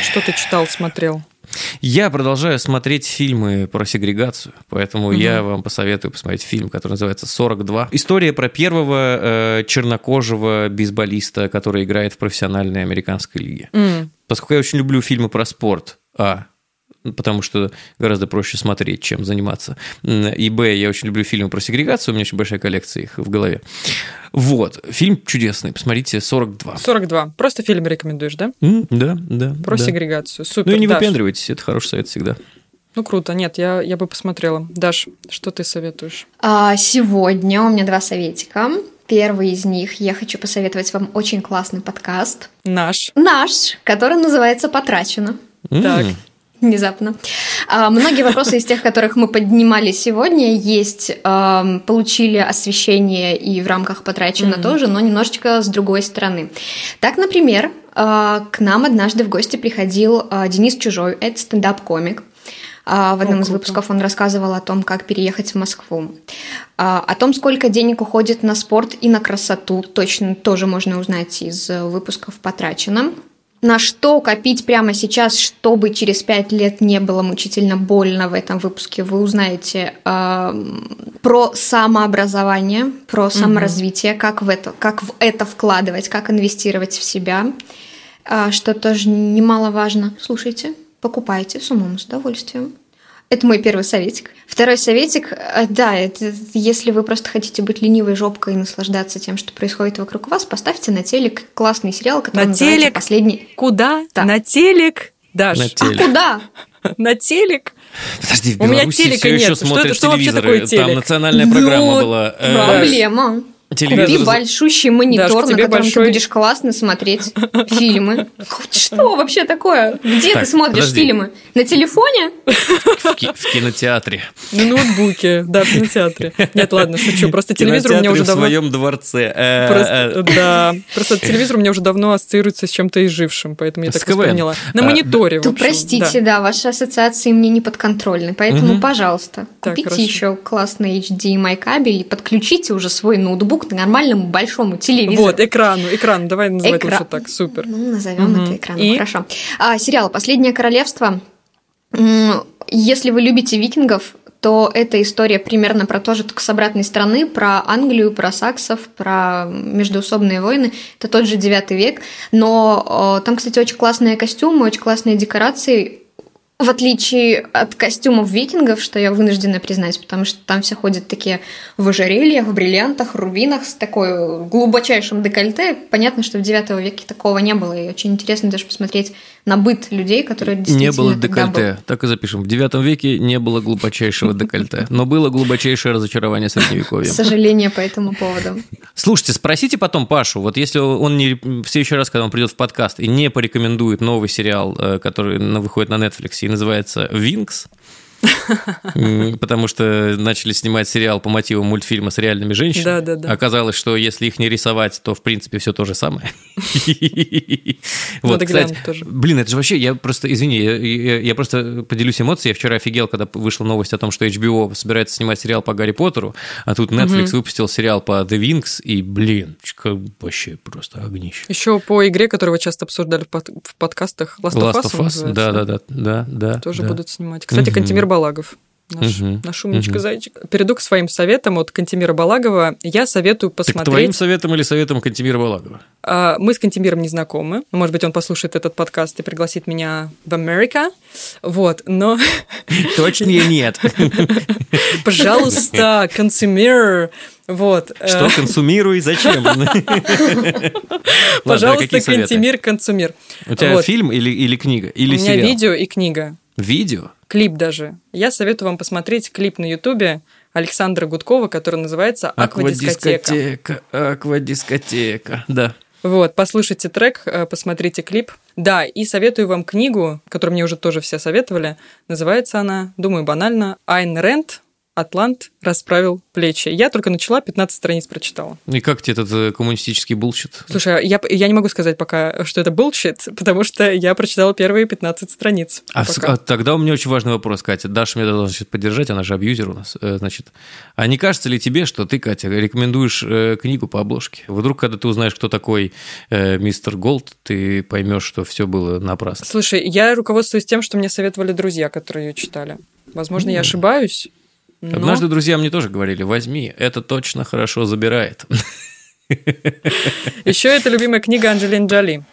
Что ты читал, смотрел? Я продолжаю смотреть фильмы про сегрегацию, поэтому Мгм. я вам посоветую посмотреть фильм, который называется «42». История про первого э, чернокожего бейсболиста, который играет в профессиональной американской лиге. М, Поскольку я очень люблю фильмы про спорт, а, потому что гораздо проще смотреть, чем заниматься. И Б, я очень люблю фильмы про сегрегацию, у меня очень большая коллекция их в голове. Вот, фильм чудесный, посмотрите, 42. 42. Просто фильм рекомендуешь, да? М, Да, да. Про да. сегрегацию. Супер. Ну и не Даш. выпендривайтесь, это хороший совет всегда. Ну круто. Нет, я, я бы посмотрела. Даш, что ты советуешь? А, Сегодня у меня два советика. Первый из них я хочу посоветовать вам очень классный подкаст. Наш. Наш, который называется «Потрачено». Так. Внезапно. А, Многие вопросы из тех, которых мы поднимали сегодня, есть, получили освещение и в рамках потрачено тоже, но немножечко с другой стороны. Так, например, а, к нам однажды в гости приходил а, Денис Чужой, это стендап-комик. В одном О, из выпусков он рассказывал о том, как переехать в Москву. О том, сколько денег уходит на спорт и на красоту, точно тоже можно узнать из э, выпусков потрачено. На что копить прямо сейчас, чтобы через пять лет не было мучительно больно в этом выпуске, вы узнаете эм, про самообразование, про саморазвитие, как в это, как в это вкладывать, как инвестировать в себя, А, что тоже немаловажно. Слушайте, покупайте с умом, с удовольствием. Это мой первый советик. Второй советик, э, да, это если вы просто хотите быть ленивой жопкой и наслаждаться тем, что происходит вокруг вас, поставьте на телек классный сериал, который На называется телек? «Последний». Куда? Да. На телек? Даш, На А телек. куда? на телек? Подожди, в У меня Беларуси телека все еще нет. Что смотрят это- что вообще телевизоры. такое Там национальная Ну, программа была. э, Проблема. Телевизор Купи большущий монитор, Даш, на котором большой- ты будешь классно смотреть фильмы. Что вообще такое? Где Так, ты смотришь подожди. фильмы? На телефоне? в ки- в кинотеатре. На ноутбуке, да, в кинотеатре. Нет, ладно, шучу. Просто телевизор у меня уже в давно... своем дворце. Э, Просто, э, да, просто телевизор у меня уже давно ассоциируется с чем-то изжившим, поэтому я так восприняла. На А, мониторе, в простите, да. ваши ассоциации мне не подконтрольны. Поэтому, пожалуйста, купите еще классный HDMI кабель и подключите уже свой ноутбук к нормальному большому телевизору. Вот, экрану, экрану, давай называть Экран. лучше так, супер. Ну, назовем Мгм. это экраном. И? Хорошо. А, сериал Последнее королевство. Если вы любите викингов, то это история примерно про то же, только с обратной стороны, про Англию, про саксов, про междуусобные войны. Это тот же 9 век. Но э, там, кстати, очень классные костюмы, очень классные декорации. В отличие от костюмов викингов, что я вынуждена признать, потому что там все ходят такие в ожерельях, в бриллиантах, рубинах с такой глубочайшим декольте. Понятно, что в 9 веке такого не было, и очень интересно даже посмотреть на быт людей, которые Не действительно было тогда декольте. Так и запишем. В девятом веке не было глубочайшего декольте, но было глубочайшее разочарование был. средневековьем. Сожаление по этому поводу. Слушайте, спросите потом Пашу, вот если он не в следующий раз, когда он придет в подкаст и не порекомендует новый сериал, э, который выходит на Netflix и называется «Винкс», потому что начали снимать сериал по мотивам мультфильма с реальными женщинами. Да-да-да. Оказалось, что если их не рисовать, то, в принципе, все то же самое. Вот, кстати. Блин, это же вообще, я просто, извини, я, просто поделюсь эмоцией. Я вчера офигел, когда вышла новость о том, что HBO собирается снимать сериал по Гарри Поттеру, а тут Netflix выпустил сериал по The Wings, и, блин, вообще просто огнище. Еще по игре, которую вы часто обсуждали в, под- в подкастах, Last, of Us, да, да, да, да, да. тоже да. будут снимать. Кстати. Кантемир Балагов. Наш, Мгм. наш умничка Мгм. зайчик. Перейду к своим советам от Кантемира Балагова. Я советую Так твоим посмотреть. советом или советом Кантемира Балагова? А, Мы с Кантемиром не знакомы. Может быть, он послушает этот подкаст и пригласит меня в Америка. Вот, но, Точнее, нет. пожалуйста, Кантемир, вот. э, Что консумируй, зачем? Какие Пожалуйста, советы? Кантемир, Кантемир. У тебя фильм или, книга? У меня видео и книга. Видео? Клип даже. Я советую вам посмотреть клип на Ютубе Александра Гудкова, который называется «Аквадискотека». Аквадискотека, аквадискотека, да. Вот, послушайте трек, э, посмотрите клип. Да, и советую вам книгу, которую мне уже тоже все советовали. Называется она, думаю, банально, «Айн Рэнд. Атлант расправил плечи». Я только начала, 15 страниц прочитала. И как тебе этот э, коммунистический bullshit? Слушай, я, я не могу сказать пока, что это bullshit, потому что я прочитала первые 15 страниц. А, с- а тогда у меня очень важный вопрос, Катя. Даша меня должна сейчас поддержать, она же абьюзер у нас. Э, Значит, а не кажется ли тебе, что ты, Катя, рекомендуешь э, книгу по обложке? Вдруг, когда ты узнаешь, кто такой э, мистер Голт, ты поймешь, что все было напрасно. Слушай, я руководствуюсь тем, что мне советовали друзья, которые ее читали. Возможно, я ошибаюсь. Но- Однажды друзья мне тоже говорили, возьми, это точно хорошо забирает. Еще это любимая книга Анджелины Джоли.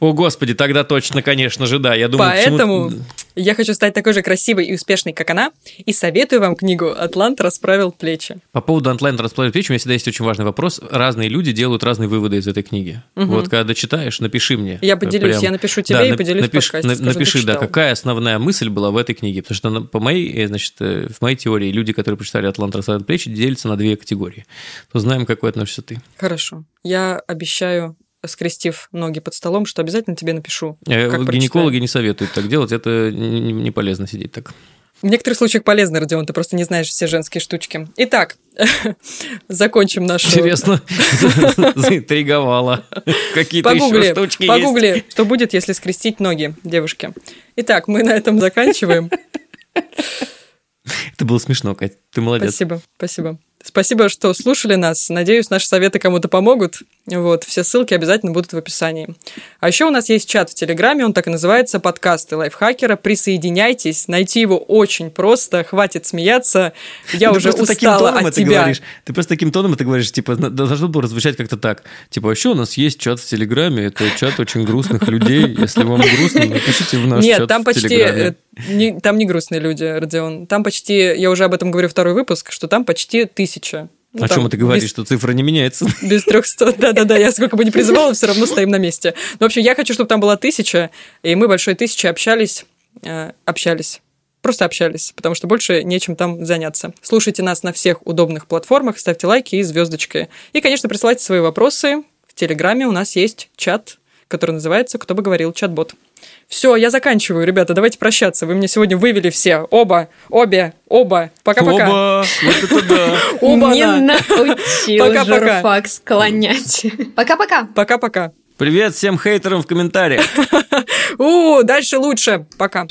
О, господи, тогда точно, конечно же, да. Я думаю, Поэтому почему- я хочу стать такой же красивой и успешной, как она, и советую вам книгу «Атлант расправил плечи». По поводу онлайн расплаты плеч, у меня всегда есть очень важный вопрос. Разные люди делают разные выводы из этой книги. Вот когда дочитаешь, напиши мне. Я поделюсь, Прям. я напишу тебе и нап- поделюсь в напиши, подкасте, на- скажу, напиши, да, какая основная мысль была в этой книге. Потому что, на- по моей, э, значит, э, в моей теории, люди, которые прочитали «Атлант расплаты плечи», делятся на две категории. То знаем, какой относишься ты. Хорошо. Я обещаю, скрестив ноги под столом, что обязательно тебе напишу. Э, как Гинекологи прочитаю. не советуют так делать, это не, полезно сидеть так. В некоторых случаях полезно, Родион, ты просто не знаешь все женские штучки. Итак, закончим нашу... Интересно, заинтриговала. Какие-то еще Погугли, штучки есть. погугли, что будет, если скрестить ноги девушки. Итак, мы на этом заканчиваем. Это было смешно, Кать. Ты молодец. Спасибо, спасибо. Спасибо, что слушали нас. Надеюсь, наши советы кому-то помогут. Вот, все ссылки обязательно будут в описании. А еще у нас есть чат в Телеграме, он так и называется «Подкасты лайфхакера». Присоединяйтесь, найти его очень просто, хватит смеяться. Я Ты уже просто таким устала тоном от это тебя. говоришь. Ты просто таким тоном это говоришь, типа, должно было звучать как-то так. Типа, а еще у нас есть чат в Телеграме, это чат очень грустных людей. Если вам грустно, напишите в наш Нет, чат там в почти... Телеграме. э, не- там не грустные люди, Родион. Там почти, я уже об этом говорю второй выпуск, что там почти тысяча. Ну, О там чем это говоришь, без- что цифра не меняется? Без 300, да-да-да, я сколько бы ни призывала, все равно стоим на месте. Ну, в общем, я хочу, чтобы там была тысяча, и мы большой тысячи общались, э, общались. Просто общались, потому что больше нечем там заняться. Слушайте нас на всех удобных платформах, ставьте лайки и звездочки. И, конечно, присылайте свои вопросы. В Телеграме у нас есть чат, который называется «Кто бы говорил?» чат-бот. Все, я заканчиваю, ребята, давайте прощаться. Вы меня сегодня вывели все. Оба, обе, оба. Пока-пока. Оба! Вот это да! Оба, Не научил Пока-пока. журфак склонять. Пока-пока. Пока-пока. Привет всем хейтерам в комментариях. У, дальше лучше. Пока.